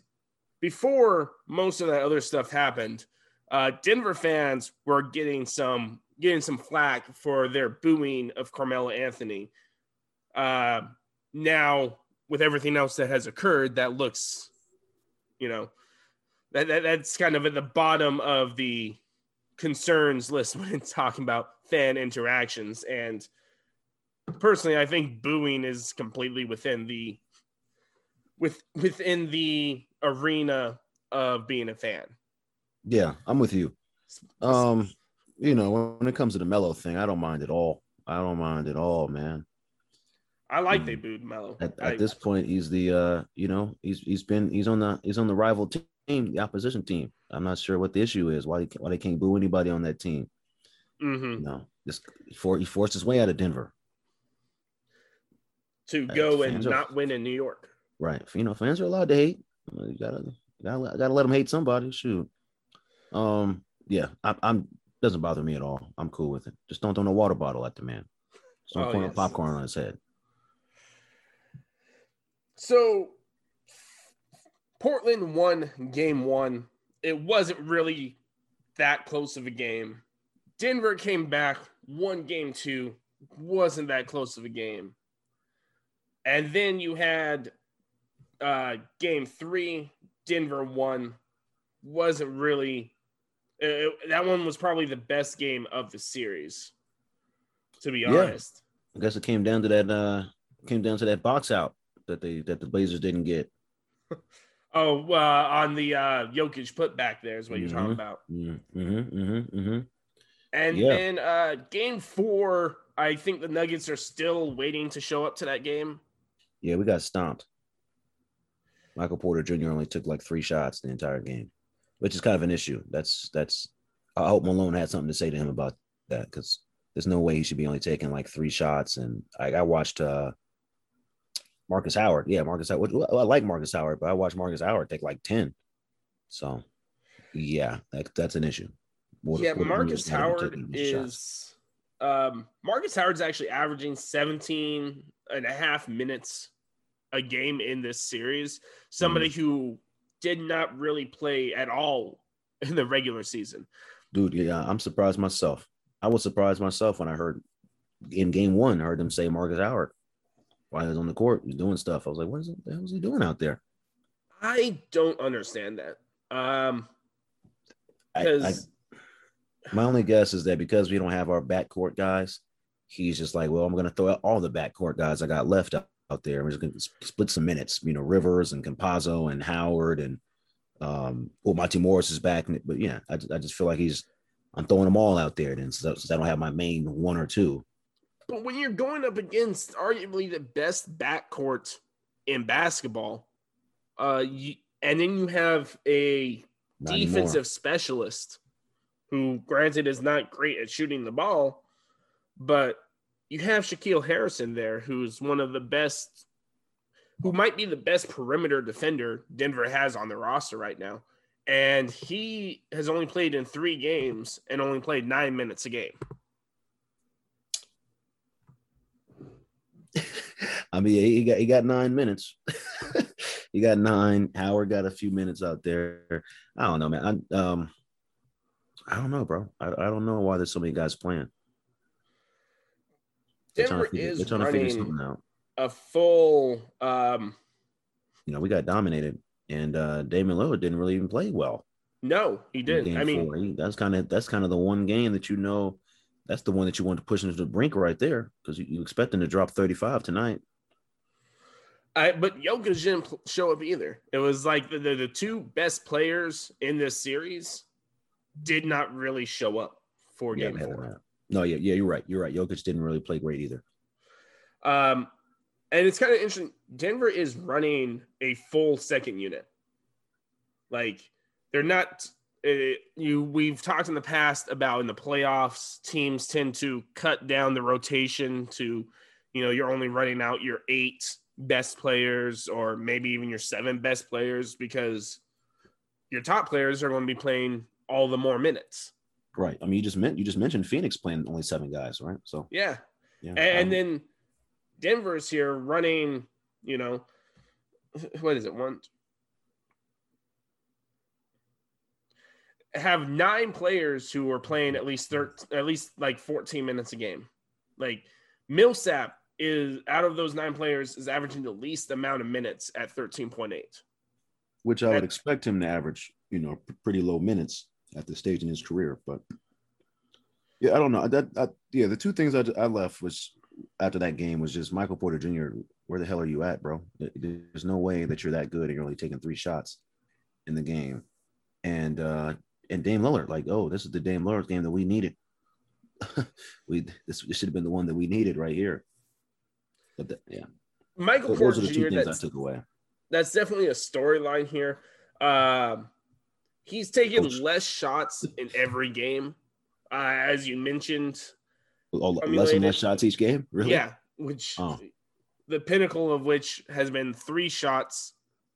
before most of that other stuff happened, uh, Denver fans were getting some getting some flack for their booing of Carmelo Anthony. Uh, now, with everything else that has occurred, that looks, you know, that, that that's kind of at the bottom of the concerns list when it's talking about fan interactions. And personally, I think booing is completely within the with within the arena of being a fan. Yeah, I'm with you. Um, you know, when it comes to the Melo thing, I don't mind at all. I don't mind at all, man. I like um, they booed Melo. At, at this point, he's the uh, you know, he's he's been he's on the he's on the rival team, the opposition team. I'm not sure what the issue is. Why why they can't boo anybody on that team? Mm-hmm. No, just for he forced his way out of Denver to go and are, not win in New York. Right. You know, fans are allowed to hate. You gotta gotta gotta let them hate somebody. Shoot. Um. Yeah. I, I'm doesn't bother me at all. I'm cool with it. Just don't throw no water bottle at the man. Just don't oh, yes. popcorn on his head. So Portland won game one. It wasn't really that close of a game. Denver came back, won game two, wasn't that close of a game. And then you had uh, game three, Denver won, wasn't really It- that one was probably the best game of the series, to be Yeah. honest. I guess it came down to that. Uh, came down to that box out that they that the Blazers didn't get. Oh, uh, on the uh, Jokic putback there is what you're talking Mhm. about. Mm-hmm, mm-hmm, mm-hmm. And Yeah. then uh, game four, I think the Nuggets are still waiting to show up to that game. Yeah, we got stomped. Michael Porter Jr. only took like three shots the entire game, which is kind of an issue. That's that's. I hope Malone had something to say to him about that because there's no way he should be only taking like three shots. And I, I watched uh Markus Howard. Yeah, Markus Howard. I like Markus Howard, but I watched Markus Howard take like ten. So, yeah, that, that's an issue. What- yeah, what- Markus Howard is um Markus Howard's actually averaging 17 and a half minutes a game in this series. Somebody Mm-hmm. who did not really play at all in the regular season. dude. Yeah, I'm surprised myself. I was surprised myself when I heard in game one, I heard them say Markus Howard while he was on the court, he was doing stuff. I was like, what is it? The hell is he doing out there? I don't understand that. Um because my only guess is that because we don't have our backcourt guys, he's just like, well, I'm going to throw out all the backcourt guys I got left out, out there. We're just going to split some minutes. You know, Rivers and Campazzo and Howard and um, well, Monte Morris is back, but yeah, I, I just feel like he's I'm throwing them all out there then, so, since I don't have my main one or two. But when you're going up against arguably the best backcourt in basketball, uh, you, and then you have a Not anymore. defensive specialist who, granted, is not great at shooting the ball, but you have Shaquille Harrison there, who's one of the best, who might be the best perimeter defender Denver has on the roster right now. And he has only played in three games and only played nine minutes a game. I mean, he got he got nine minutes. he got nine. Howard got a few minutes out there. I don't know, man. I um, I don't know, bro. I, I don't know why there's so many guys playing. They're trying Denver to figure, is they're trying to figure running something out. a full um You know, we got dominated, and uh Damian Lillard didn't really even play well. no, he didn't. I mean. He- that's kind of that's kind of the one game that you know. That's the one that you want to push into the brink right there because you, you expect them to drop 35 tonight. I but Jokic didn't show up either. It was like the, the the two best players in this series did not really show up for Yeah, game four. No, yeah, yeah, you're right. You're right. Jokic didn't really play great either. Um, and it's kind of interesting. Denver is running a full second unit. Like they're not. Uh, you we've talked in the past about in the playoffs, teams tend to cut down the rotation to, you know, you're only running out your eight best players or maybe even your seven best players because your top players are going to be playing all the more minutes. Right. I mean, you just meant you just mentioned Phoenix playing only seven guys, right? So Yeah. yeah. and um, then Denver's here running, you know, what is it? One have nine players who are playing at least 13, at least like 14 minutes a game. Like Millsap is out of those nine players is averaging the least amount of minutes at 13.8. which I would expect him to average, you know, pretty low minutes at this stage in his career. But yeah, I don't know. That, that yeah, the two things I, I left was after that game was just Michael Porter Jr. Where the hell are you at, bro? There's no way that you're that good and you're only taking three shots in the game. And uh and Dame Lillard, like, oh, this is the Dame Lillard game that we needed. we this, this should have been the one that we needed right here. But the, yeah, Michael Porter are the two Jr. That's, took away. that's definitely a storyline here. Um, he's taking Coach. less shots in every game, uh, as you mentioned. Oh, less and less shots each game, really? Yeah, which Oh. the pinnacle of which has been three shots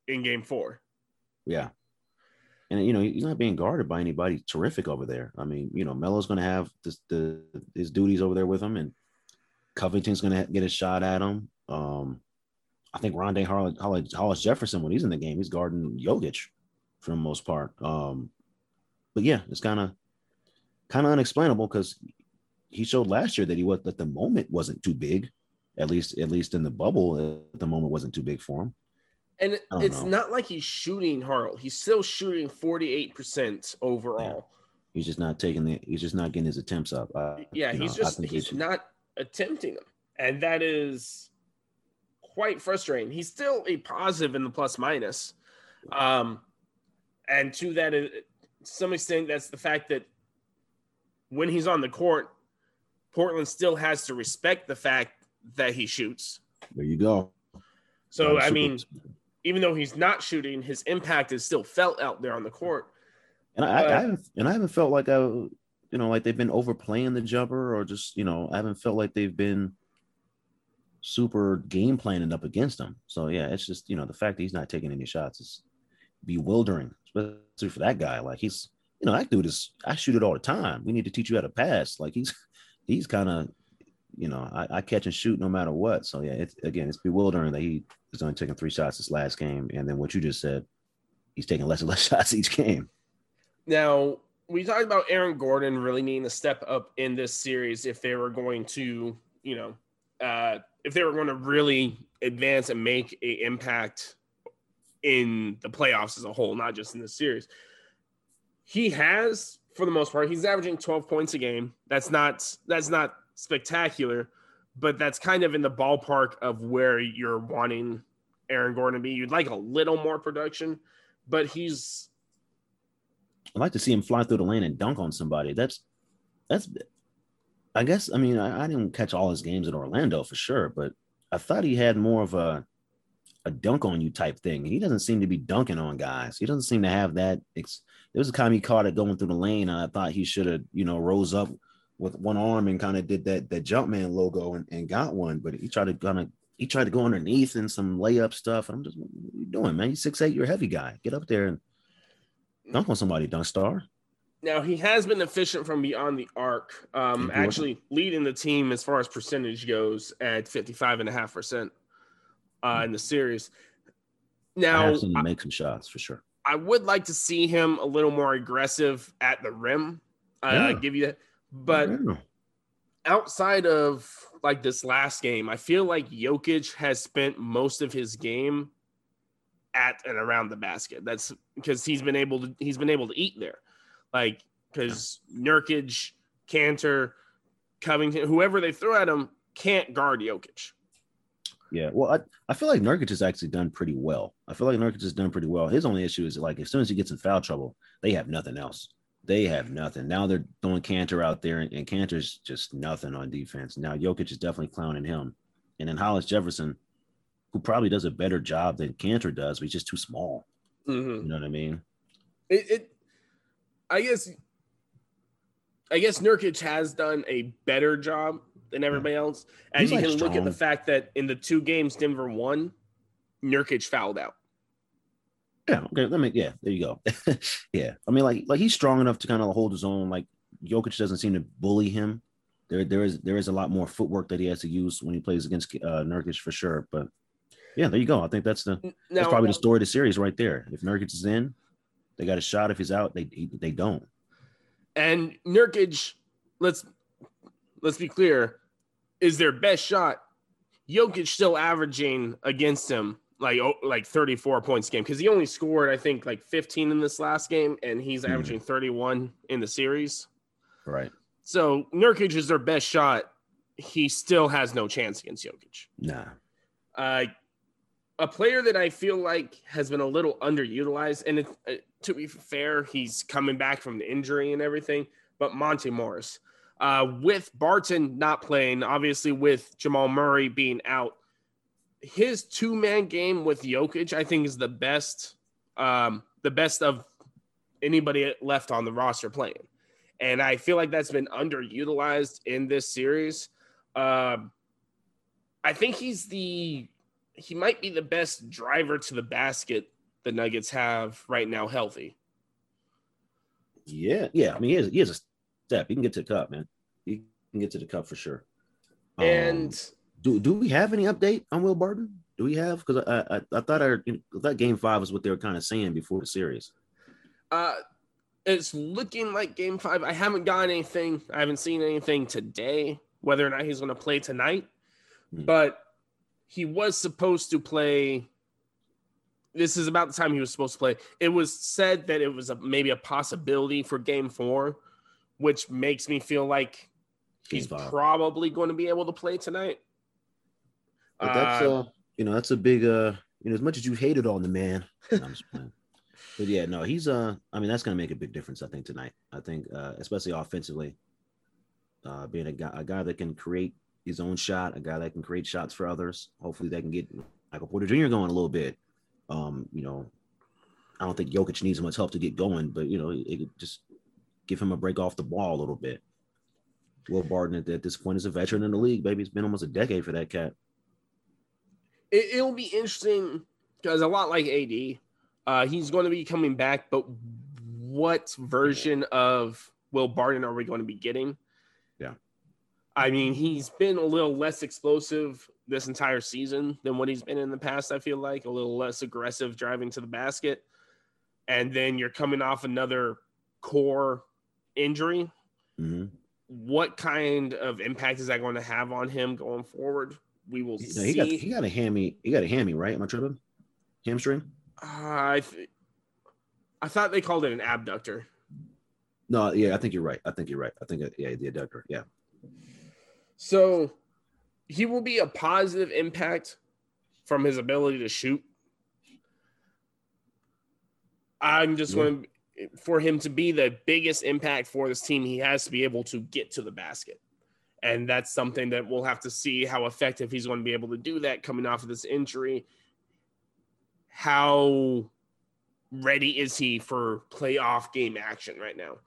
in game four. Yeah. And you know, he's not being guarded by anybody terrific over there. I mean, you know, Melo's gonna have this, the his duties over there with him, and Covington's gonna get a shot at him. Um, I think Rondae Hollis, Hollis, Hollis Jefferson, when he's in the game, he's guarding Jokic for the most part. Um, but yeah, it's kind of kind of unexplainable because he showed last year that he was that the moment wasn't too big, at least at least in the bubble, uh, the moment wasn't too big for him. And it's know. not like he's shooting hard. He's still shooting 48% overall. He's just not taking the. He's just not getting his attempts up. Uh, yeah, he's know, just he's not attempting them, and that is quite frustrating. He's still a positive in the plus minus, um, and to that, uh, some extent, that's the fact that when he's on the court, Portland still has to respect the fact that he shoots. There you go. So I mean, even though he's not shooting, his impact is still felt out there on the court. And I, I haven't, and I haven't felt like I, you know, like they've been overplaying the jumper, or just you know, I haven't felt like they've been super game planning up against him. So yeah, it's just you know the fact that he's not taking any shots is bewildering, especially for that guy. Like he's, you know, that dude is. I shoot it all the time. We need to teach you how to pass. Like he's, he's kind of, you know, I, I, catch and shoot no matter what. So yeah, it's again, it's bewildering that he is only taking three shots this last game, and then what you just said, he's taking less and less shots each game. Now we talked about Aaron Gordon really needing to step up in this series if they were going to, you know, uh, if they were going to really advance and make a impact in the playoffs as a whole, not just in the series. He has, for the most part, he's averaging 12 points a game. That's not that's not spectacular, but that's kind of in the ballpark of where you're wanting Aaron Gordon to be. You'd like a little more production, but he's I'd like to see him fly through the lane and dunk on somebody. That's that's I guess I mean I, I, didn't catch all his games in Orlando for sure, but I thought he had more of a a dunk on you type thing. He doesn't seem to be dunking on guys. He doesn't seem to have that. Ex- there was a time he caught it going through the lane, and I thought he should have you know rose up with one arm and kind of did that that Jumpman logo and, and got one, but he tried to kind of he tried to go underneath and some layup stuff. I'm just what are you doing, man? You six eight, you're a heavy guy. Get up there and dunk on somebody, dunk star. Now he has been efficient from beyond the arc, um, actually leading the team as far as percentage goes at 55 and a half percent uh, in the series. Now I make some shots for sure. I would like to see him a little more aggressive at the rim. Yeah. I give you that, but yeah. outside of like this last game, I feel like Jokic has spent most of his game at and around the basket. That's because he's been able to he's been able to eat there. Like because Nurkic, Kanter, Covington, whoever they throw at him can't guard Jokic. Yeah, well, I, I feel like Nurkic has actually done pretty well. I feel like Nurkic has done pretty well. His only issue is like as soon as he gets in foul trouble, they have nothing else. They have nothing. Now they're throwing Kanter out there, and, and Kanter's just nothing on defense. Now Jokic is definitely clowning him. And then Hollis Jefferson, who probably does a better job than Kanter does, but he's just too small. Mm-hmm. You know what I mean? It, it, I guess, I guess Nurkic has done a better job than everybody else. And he's you like can strong. look at the fact that in the two games Denver won, Nurkic fouled out. Yeah. Okay. Let me. Yeah. There you go. yeah. I mean, like, like he's strong enough to kind of hold his own. Like Jokic doesn't seem to bully him. There, there is, there is a lot more footwork that he has to use when he plays against uh, Nurkic for sure. But yeah, there you go. I think that's the now, that's probably the story of the series right there. If Nurkic is in, they got a shot. If he's out, they they don't. And Nurkic, let's let's be clear, is their best shot. Jokic still averaging against him like oh, like 34 points game because he only scored I think like 15 in this last game and he's mm-hmm. averaging 31 in the series. Right. So Nurkic is their best shot. He still has no chance against Jokic. Nah. Uh, a player that I feel like has been a little underutilized, and it, uh, to be fair, he's coming back from the injury and everything. But Monte Morris, uh, with Barton not playing, obviously with Jamal Murray being out, his two man game with Jokic, I think, is the best, um, the best of anybody left on the roster playing. And I feel like that's been underutilized in this series. Um, I think he's the he might be the best driver to the basket the Nuggets have right now healthy. Yeah, yeah. I mean, he has, he a step. He can get to the cup, man. He can get to the cup for sure. And um, do do we have any update on Will Barton? Do we have? Because I, I, I thought I you know, that Game Five was what they were kind of saying before the series. Uh, it's looking like Game Five. I haven't gotten anything. I haven't seen anything today. Whether or not he's going to play tonight, hmm. but he was supposed to play this is about the time he was supposed to play. It was said that it was a, maybe a possibility for game four, which makes me feel like he's probably going to be able to play tonight. But that's uh, uh, you know that's a big uh you know as much as you hated on the man. I'm just playing. But yeah, no, he's uh I mean that's gonna make a big difference, I think, tonight. I think uh especially offensively. Uh being a guy a guy that can create his own shot, a guy that can create shots for others. Hopefully they can get Michael Porter Jr. going a little bit. Um, you know, I don't think Jokic needs much help to get going, but you know, it just give him a break off the ball a little bit. Will Barton at, this point is a veteran in the league, baby. It's been almost a decade for that cat. It, it'll be interesting because a lot like AD, uh, he's going to be coming back, but what version of Will Barton are we going to be getting? Yeah. I mean, he's been a little less explosive this entire season than what he's been in the past. I feel like a little less aggressive driving to the basket. And then you're coming off another core injury. Mm-hmm. What kind of impact is that going to have on him going forward? We will see. He got, he got a hammy. He got a hammy, right? Am I tripping? Hamstring? Uh, I, th- I thought they called it an abductor. No, yeah, I think you're right. I think you're right. I think, yeah, the abductor. Yeah. So he will be a positive impact from his ability to shoot. I'm just yeah. going to, for him to be the biggest impact for this team, he has to be able to get to the basket. And that's something that we'll have to see how effective he's going to be able to do that coming off of this injury. How ready is he for playoff game action right now?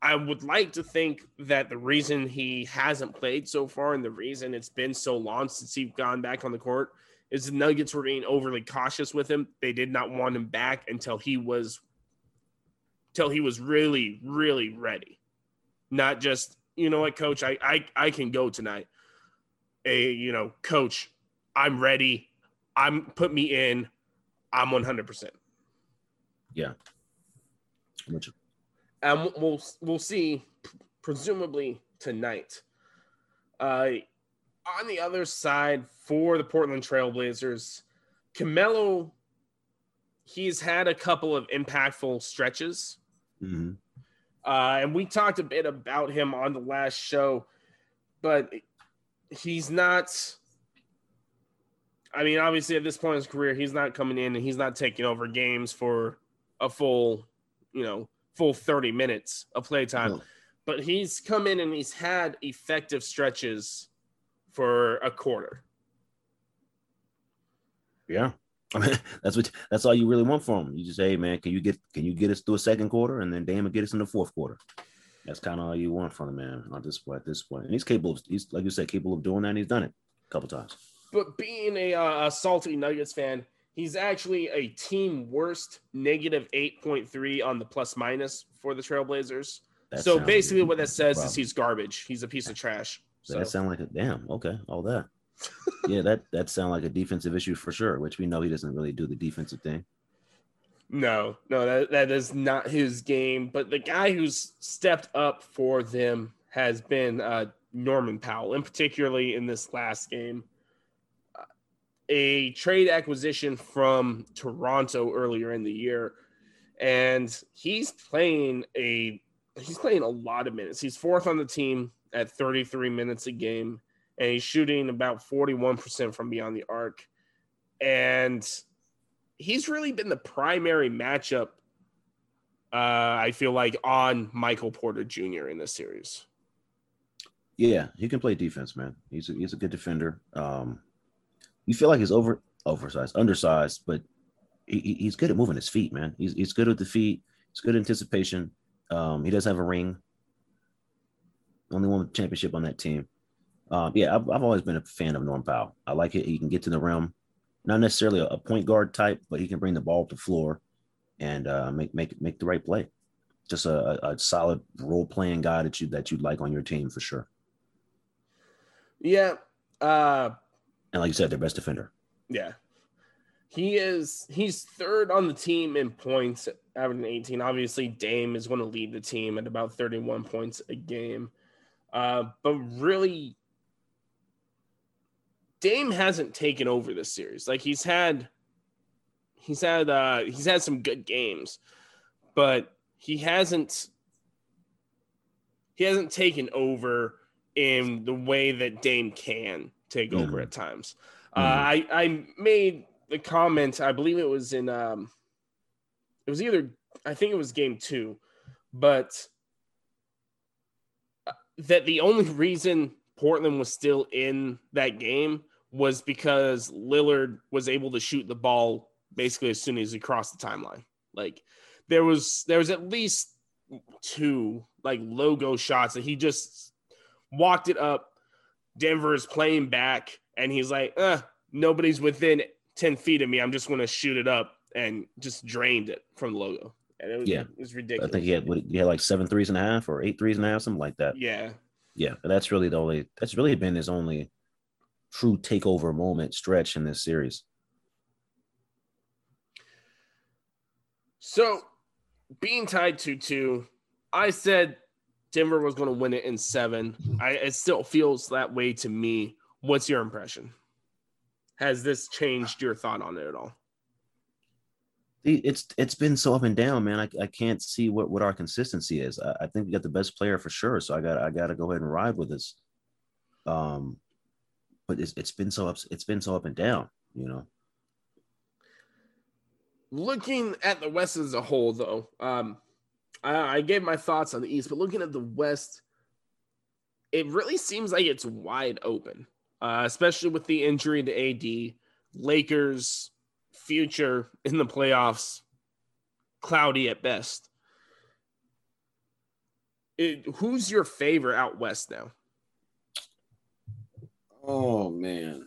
I would like to think that the reason he hasn't played so far and the reason it's been so long since he's gone back on the court is the Nuggets were being overly cautious with him. They did not want him back until he was until he was really, really ready. Not just, you know what, coach, I I, I can go tonight. A, you know, coach, I'm ready. I'm put me in. I'm 100%. Yeah and we'll we'll see presumably tonight. Uh, on the other side for the Portland Trailblazers, Carmelo, he's had a couple of impactful stretches. Mm-hmm. Uh, and we talked a bit about him on the last show, but he's not. I mean, obviously, at this point in his career, he's not coming in and he's not taking over games for a full, you know, full 30 minutes of playtime. No. But he's come in and he's had effective stretches for a quarter. Yeah. I mean, that's what that's all you really want from him. You just say, hey man, can you get can you get us through a second quarter and then Dame will get us in the fourth quarter. That's kind of all you want from the man at this point. At this point, and he's capable. Of, he's like you said, capable of doing that. and He's done it a couple times. But being a, uh, a salty Nuggets fan, He's actually a team worst negative 8.3 on the plus minus for the Trailblazers. That so basically, what that says is he's garbage. He's a piece of trash. So. That sound like a damn okay, all that. Yeah, that that sounds like a defensive issue for sure. Which we know he doesn't really do the defensive thing. No, no, that that is not his game. But the guy who's stepped up for them has been uh, Norman Powell, and particularly in this last game a trade acquisition from Toronto earlier in the year, and he's playing a he's playing a lot of minutes. He's fourth on the team at 33 minutes a game, and he's shooting about 41% from beyond the arc. And he's really been the primary matchup, uh, I feel like, on Michael Porter Jr. in this series. Yeah, he can play defense, man. He's a, he's a good defender. Um, you feel like he's over oversized, undersized, but he, he's good at moving his feet, man. He's he's good with the feet. He's good anticipation. Um, he does have a ring. Only one championship on that team. Um, yeah, I've, I've always been a fan of Norm Powell. I like it. He can get to the rim, not necessarily a, a point guard type, but he can bring the ball to the floor and uh, make make make the right play. Just a, a solid role playing guy that you that you'd like on your team for sure. Yeah, uh, and like you said, their best defender. Yeah. He is he's third on the team in points, averaging 18. Obviously, Dame is going to lead the team at about 31 points a game. Uh, but really, Dame hasn't taken over this series. Like he's had he's had uh he's had some good games, but he hasn't he hasn't taken over in the way that Dame can take mm-hmm. over at times. Uh, mm-hmm. Uh, I I made the comment. I believe it was in um, it was either I think it was game two, but uh, that the only reason Portland was still in that game was because Lillard was able to shoot the ball basically as soon as he crossed the timeline. Like there was there was at least two like logo shots that he just walked it up. Denver is playing back, and he's like, uh, nobody's within 10 feet of me. I'm just going to shoot it up and just drained it from the logo. And it was, yeah, it was ridiculous. I think he had, what, he had like seven threes and a half or eight threes and a half, something like that. Yeah. Yeah. But that's really the only, that's really been his only true takeover moment stretch in this series. So being tied 2 2, I said Denver was going to win it in seven. I, it still feels that way to me. What's your impression? Has this changed your thought on it at all? It's it's been so up and down, man. I, I can't see what, what our consistency is. I, I think we got the best player for sure. So I got I got to go ahead and ride with this. Um, but it's it's been so up it's been so up and down, you know. Looking at the West as a whole, though, um, I, I gave my thoughts on the East, but looking at the West, it really seems like it's wide open, uh, especially with the injury to AD. Lakers' future in the playoffs cloudy at best. It, who's your favorite out west now? Oh man.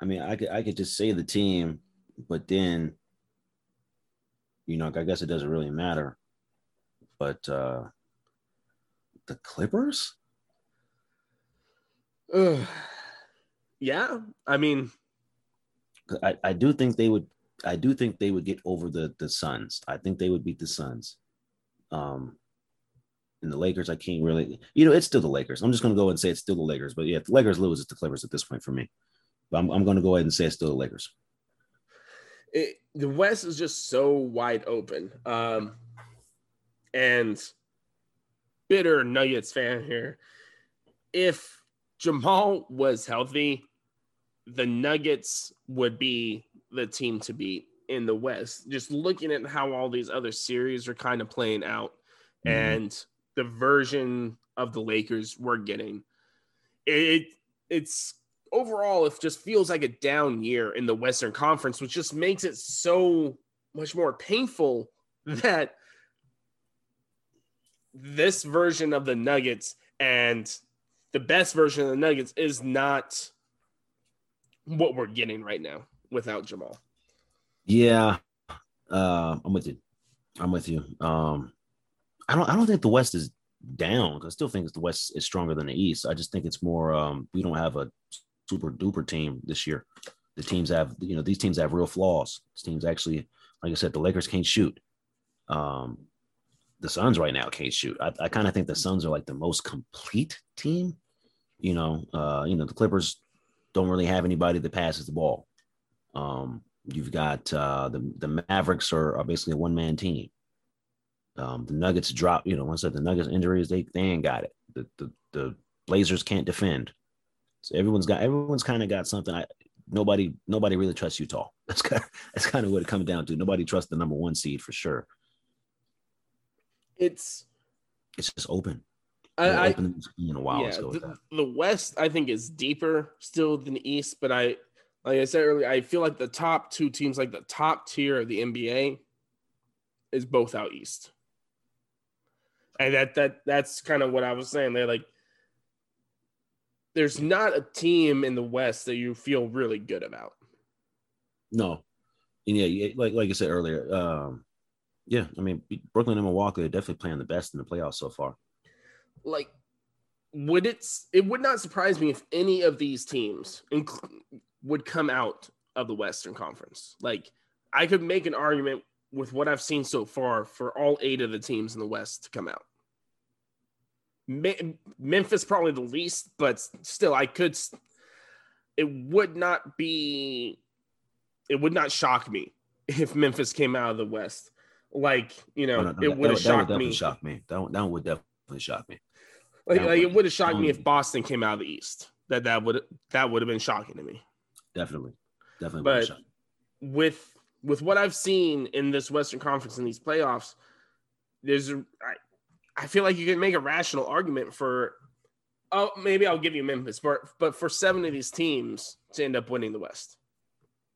I mean, I could I could just say the team, but then you know, I guess it doesn't really matter. But uh the Clippers? Uh, yeah, I mean, I, I do think they would. I do think they would get over the the Suns. I think they would beat the Suns. Um, and the Lakers, I can't really. You know, it's still the Lakers. I'm just going to go and say it's still the Lakers. But yeah, the Lakers lose, it's the Clippers at this point for me. But I'm, I'm going to go ahead and say it's still the Lakers it, the West is just so wide open. Um, and bitter Nuggets fan here. If Jamal was healthy, the Nuggets would be the team to beat in the West. Just looking at how all these other series are kind of playing out mm-hmm. and the version of the Lakers we're getting, it it's overall, it just feels like a down year in the Western Conference, which just makes it so much more painful that this version of the Nuggets and the best version of the Nuggets is not what we're getting right now without Jamal. Yeah, uh, I'm with you. I'm with you. Um, I don't. I don't think the West is down. I still think the West is stronger than the East. I just think it's more. Um, we don't have a super duper team this year. The teams have, you know, these teams have real flaws. These teams actually, like I said, the Lakers can't shoot. Um, the Suns right now can't shoot. I, I kind of think the Suns are like the most complete team. You know, uh, you know, the Clippers don't really have anybody that passes the ball. Um, you've got uh, the the Mavericks are, are basically a one man team. Um, the Nuggets drop, you know, once I said the Nuggets injuries, they they ain't got it. The the, the Blazers can't defend. So everyone's got everyone's kind of got something. I nobody nobody really trusts Utah. That's kind of, that's kind of what it comes down to. Nobody trusts the number one seed for sure. It's it's just open. I, I open in a while. Yeah, the, the West I think is deeper still than the East, but I like I said earlier, I feel like the top two teams, like the top tier of the NBA, is both out east. And that that that's kind of what I was saying. They're like there's not a team in the West that you feel really good about. No, and yeah, like like I said earlier, um, yeah, I mean Brooklyn and Milwaukee are definitely playing the best in the playoffs so far. Like, would it? It would not surprise me if any of these teams inc- would come out of the Western Conference. Like, I could make an argument with what I've seen so far for all eight of the teams in the West to come out. Memphis probably the least, but still, I could. it would not be, it would not shock me if Memphis came out of the West. Like you know, Oh, no, no, it would have that would shocked me. shock me. That, would- that would definitely shock me. Like, like, it would- would have shocked me if Boston came out of the East. That that would that would have been shocking to me. Definitely, definitely. But- with with what I've seen in this Western Conference in these playoffs, there's a, I, feel like you can make a rational argument for oh maybe I'll give you Memphis, but but for seven of these teams to end up winning the West.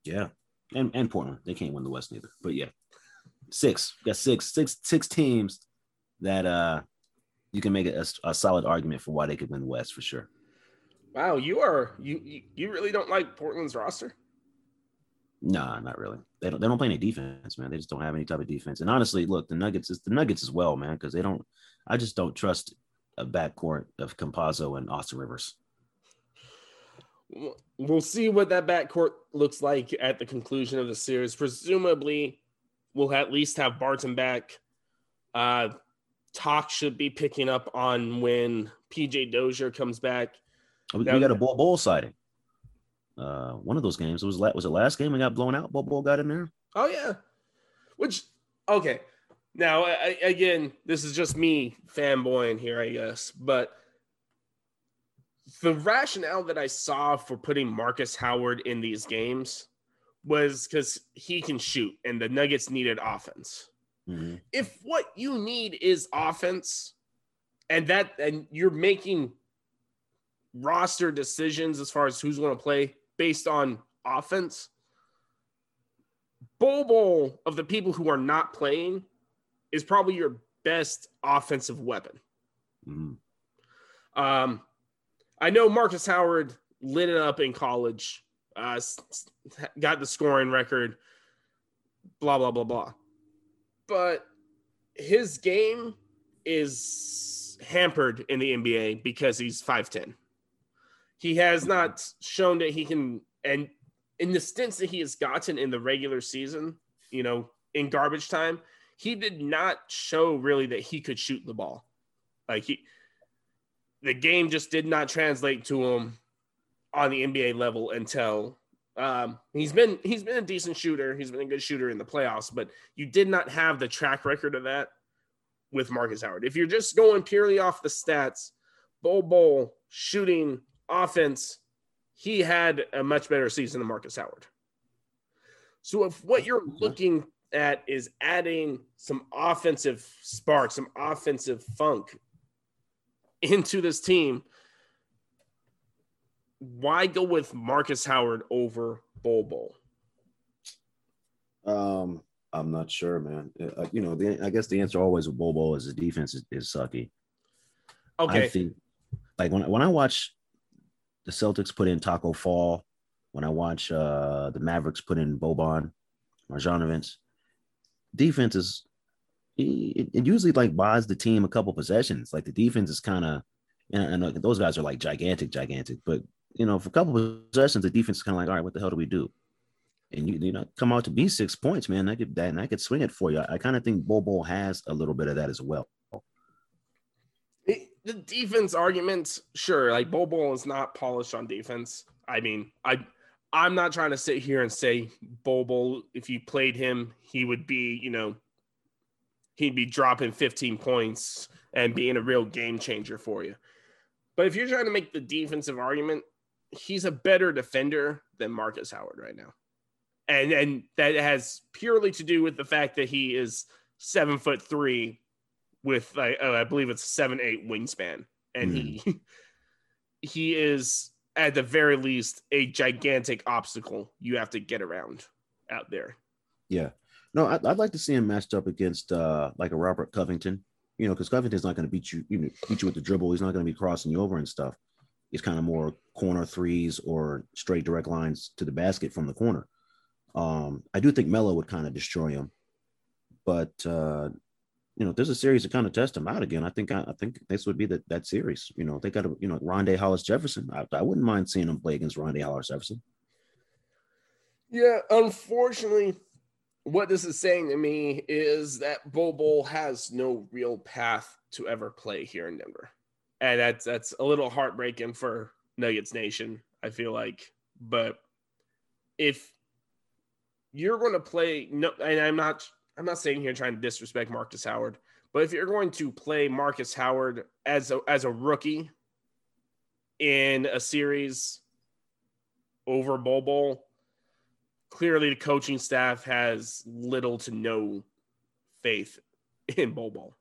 Yeah, and and Portland, they can't win the West neither. But yeah, six. Got six, six, six teams that uh you can make a, a solid argument for why they could win the West for sure. Wow, you are you you, you really don't like Portland's roster? Nah, not really. They don't. They don't play any defense, man. They just don't have any type of defense. And honestly, look, the Nuggets is the Nuggets as well, man, because they don't. I just don't trust a backcourt of Campazzo and Austin Rivers. We'll- see what that backcourt looks like at the conclusion of the series. Presumably, we'll at least have Barton back. Uh, talk should be picking up on when PJ Dozier comes back. We, we got a Bol Bol sighting. Uh, one of those games. It was la- was it last game? We got blown out. Bol Bol got in there. Oh yeah, which okay. Now I, again, this is just me fanboying here, I guess, but the rationale that I saw for putting Markus Howard in these games was because he can shoot, and the Nuggets needed offense. Mhm. If what you need is offense, and that and you're making roster decisions as far as who's going to play based on offense, Bobo of the people who are not playing is probably your best offensive weapon. Mhm. Um, I know Markus Howard lit it up in college, uh, got the scoring record, blah, blah, blah, blah. But his game is hampered in the NBA because he's 5'10. He has not shown that he can, and in the stints that he has gotten in the regular season, you know, in garbage time, he did not show really that he could shoot the ball. Like he, the game just did not translate to him on the NBA level until um, he's been he's been a decent shooter. He's been a good shooter in the playoffs, but you did not have the track record of that with Markus Howard. If you're just going purely off the stats, Bol Bol shooting offense, he had a much better season than Markus Howard. So if what you're looking at is adding some offensive spark, some offensive funk into this team, why go with Markus Howard over Bol Bol? Um, I'm not sure, man. Uh, you know, the, I guess the answer always with Bobo is the defense is, is sucky. Okay. I think, like when when I watch the Celtics put in Tacko Fall, when I watch uh the Mavericks put in Boban, Marjanovic, defense is it, it usually like buys the team a couple possessions. Like the defense is kind of, and, and those guys are like gigantic, gigantic. But you know, for a couple possessions, the defense is kind of like, all right, what the hell do we do? And you, you know, come out to be six points, man. I could that, and I could swing it for you. I, I kind of think Bobo has a little bit of that as well. It- the defense arguments, sure, like Bol is not polished on defense. I mean, I I'm not trying to sit here and say Bol, if you played him, he would be, you know, he'd be dropping 15 points and being a real game changer for you. But if you're trying to make the defensive argument, he's a better defender than Markus Howard right now. And and that has purely to do with the fact that he is seven foot three with I, uh, I believe it's seven eight wingspan, and he he is at the very least a gigantic obstacle you have to get around out there. Yeah. No, I'd, I'd like to see him matched up against uh like a Robert Covington, you know, because Covington's not going to beat you, you know, beat you with the dribble. He's not going to be crossing you over and stuff. He's kind of more corner threes or straight direct lines to the basket from the corner. Um, I do think Melo would kind of destroy him, but uh, you know, there's a series to kind of test him out again. I think I, I think this would be that that series. You know, they got to, you know, Rondae Hollis Jefferson. I, I wouldn't mind seeing him play against Rondae Hollis Jefferson. Yeah, unfortunately, what this is saying to me is that Bol has no real path to ever play here in Denver. And that's that's a little heartbreaking for Nuggets Nation. I feel like but if you're going to play no and I'm not I'm not saying here trying to disrespect Markus Howard, but if you're going to play Markus Howard as a as a rookie in a series over Bol Bol, clearly the coaching staff has little to no faith in Bol Bol.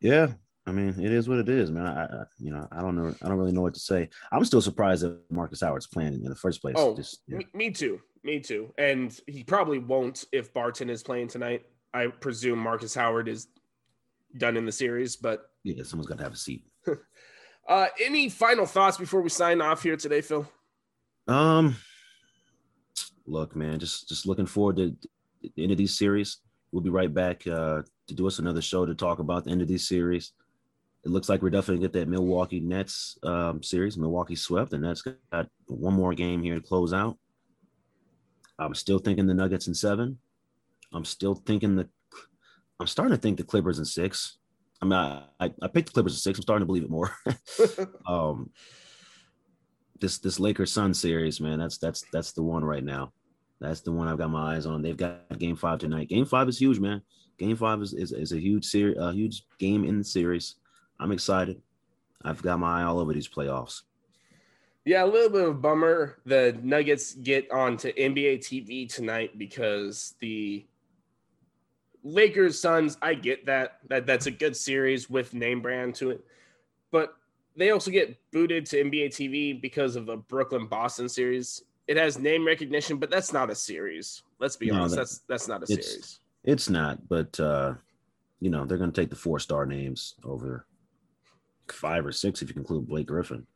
Yeah, I mean, it is what it is, man. I, I, you know, I don't know. I don't really know what to say. I'm still surprised that Markus Howard's playing in the first place. Oh, Just, yeah. me, me, too. Me too. And he probably won't if Barton is playing tonight. I presume Markus Howard is done in the series, but yeah, someone's got to have a seat. uh, any final thoughts before we sign off here today, Phil? Um, look, man, just just looking forward to the end of these series. We'll be right back uh, to do us another show to talk about the end of these series. It looks like we're definitely gonna get that Milwaukee Nets um, series. Milwaukee swept, and that's got one more game here to close out. I'm still thinking the Nuggets in seven. I'm still thinking the. I'm starting to think the Clippers in six. I mean, I, I, I picked the Clippers in six. I'm starting to believe it more. um, this this Lakers Sun series, man, that's that's that's the one right now. That's the one I've got my eyes on. They've got Game Five tonight. Game Five is huge, man. Game Five is is, is a huge series, a huge game in the series. I'm excited. I've got my eye all over these playoffs. Yeah, a little bit of a bummer. The Nuggets get onto NBA TV tonight because the Lakers Suns. I get that that that's a good series with name brand to it, but they also get booted to NBA TV because of the Brooklyn Boston series. It has name recognition, but that's not a series. Let's be no, honest. That, that's that's not a it's, series. It's not, but uh, you know they're going to take the four star names over five or six if you include Blake Griffin.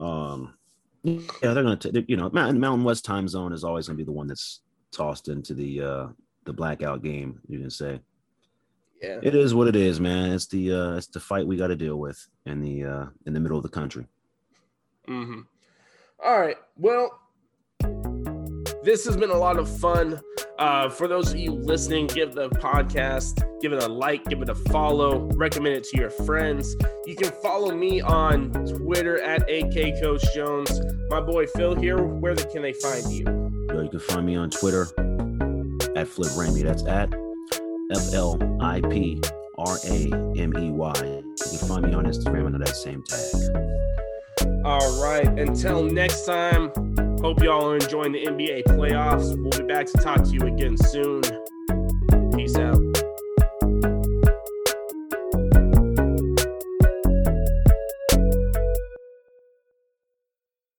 Um, yeah, they're going to, you know, Mountain West time zone is always going to be the one that's tossed into the uh, the blackout game. You can say, yeah, it is what it is, man. It's the uh, it's the fight we got to deal with in the uh, in the middle of the country. Hmm. All right. Well, this has been a lot of fun. Uh, for those of you listening, give the podcast, give it a like, give it a follow, recommend it to your friends. You can follow me on Twitter at AK Coach Jones. My boy Phil here. Where can they find you? You can find me on Twitter at Flip Ramey. That's at F L I P R A M E Y. You can find me on Instagram under that same tag. All right. Until next time. Hope y'all are enjoying the NBA playoffs. We'll be back to talk to you again soon. Peace out.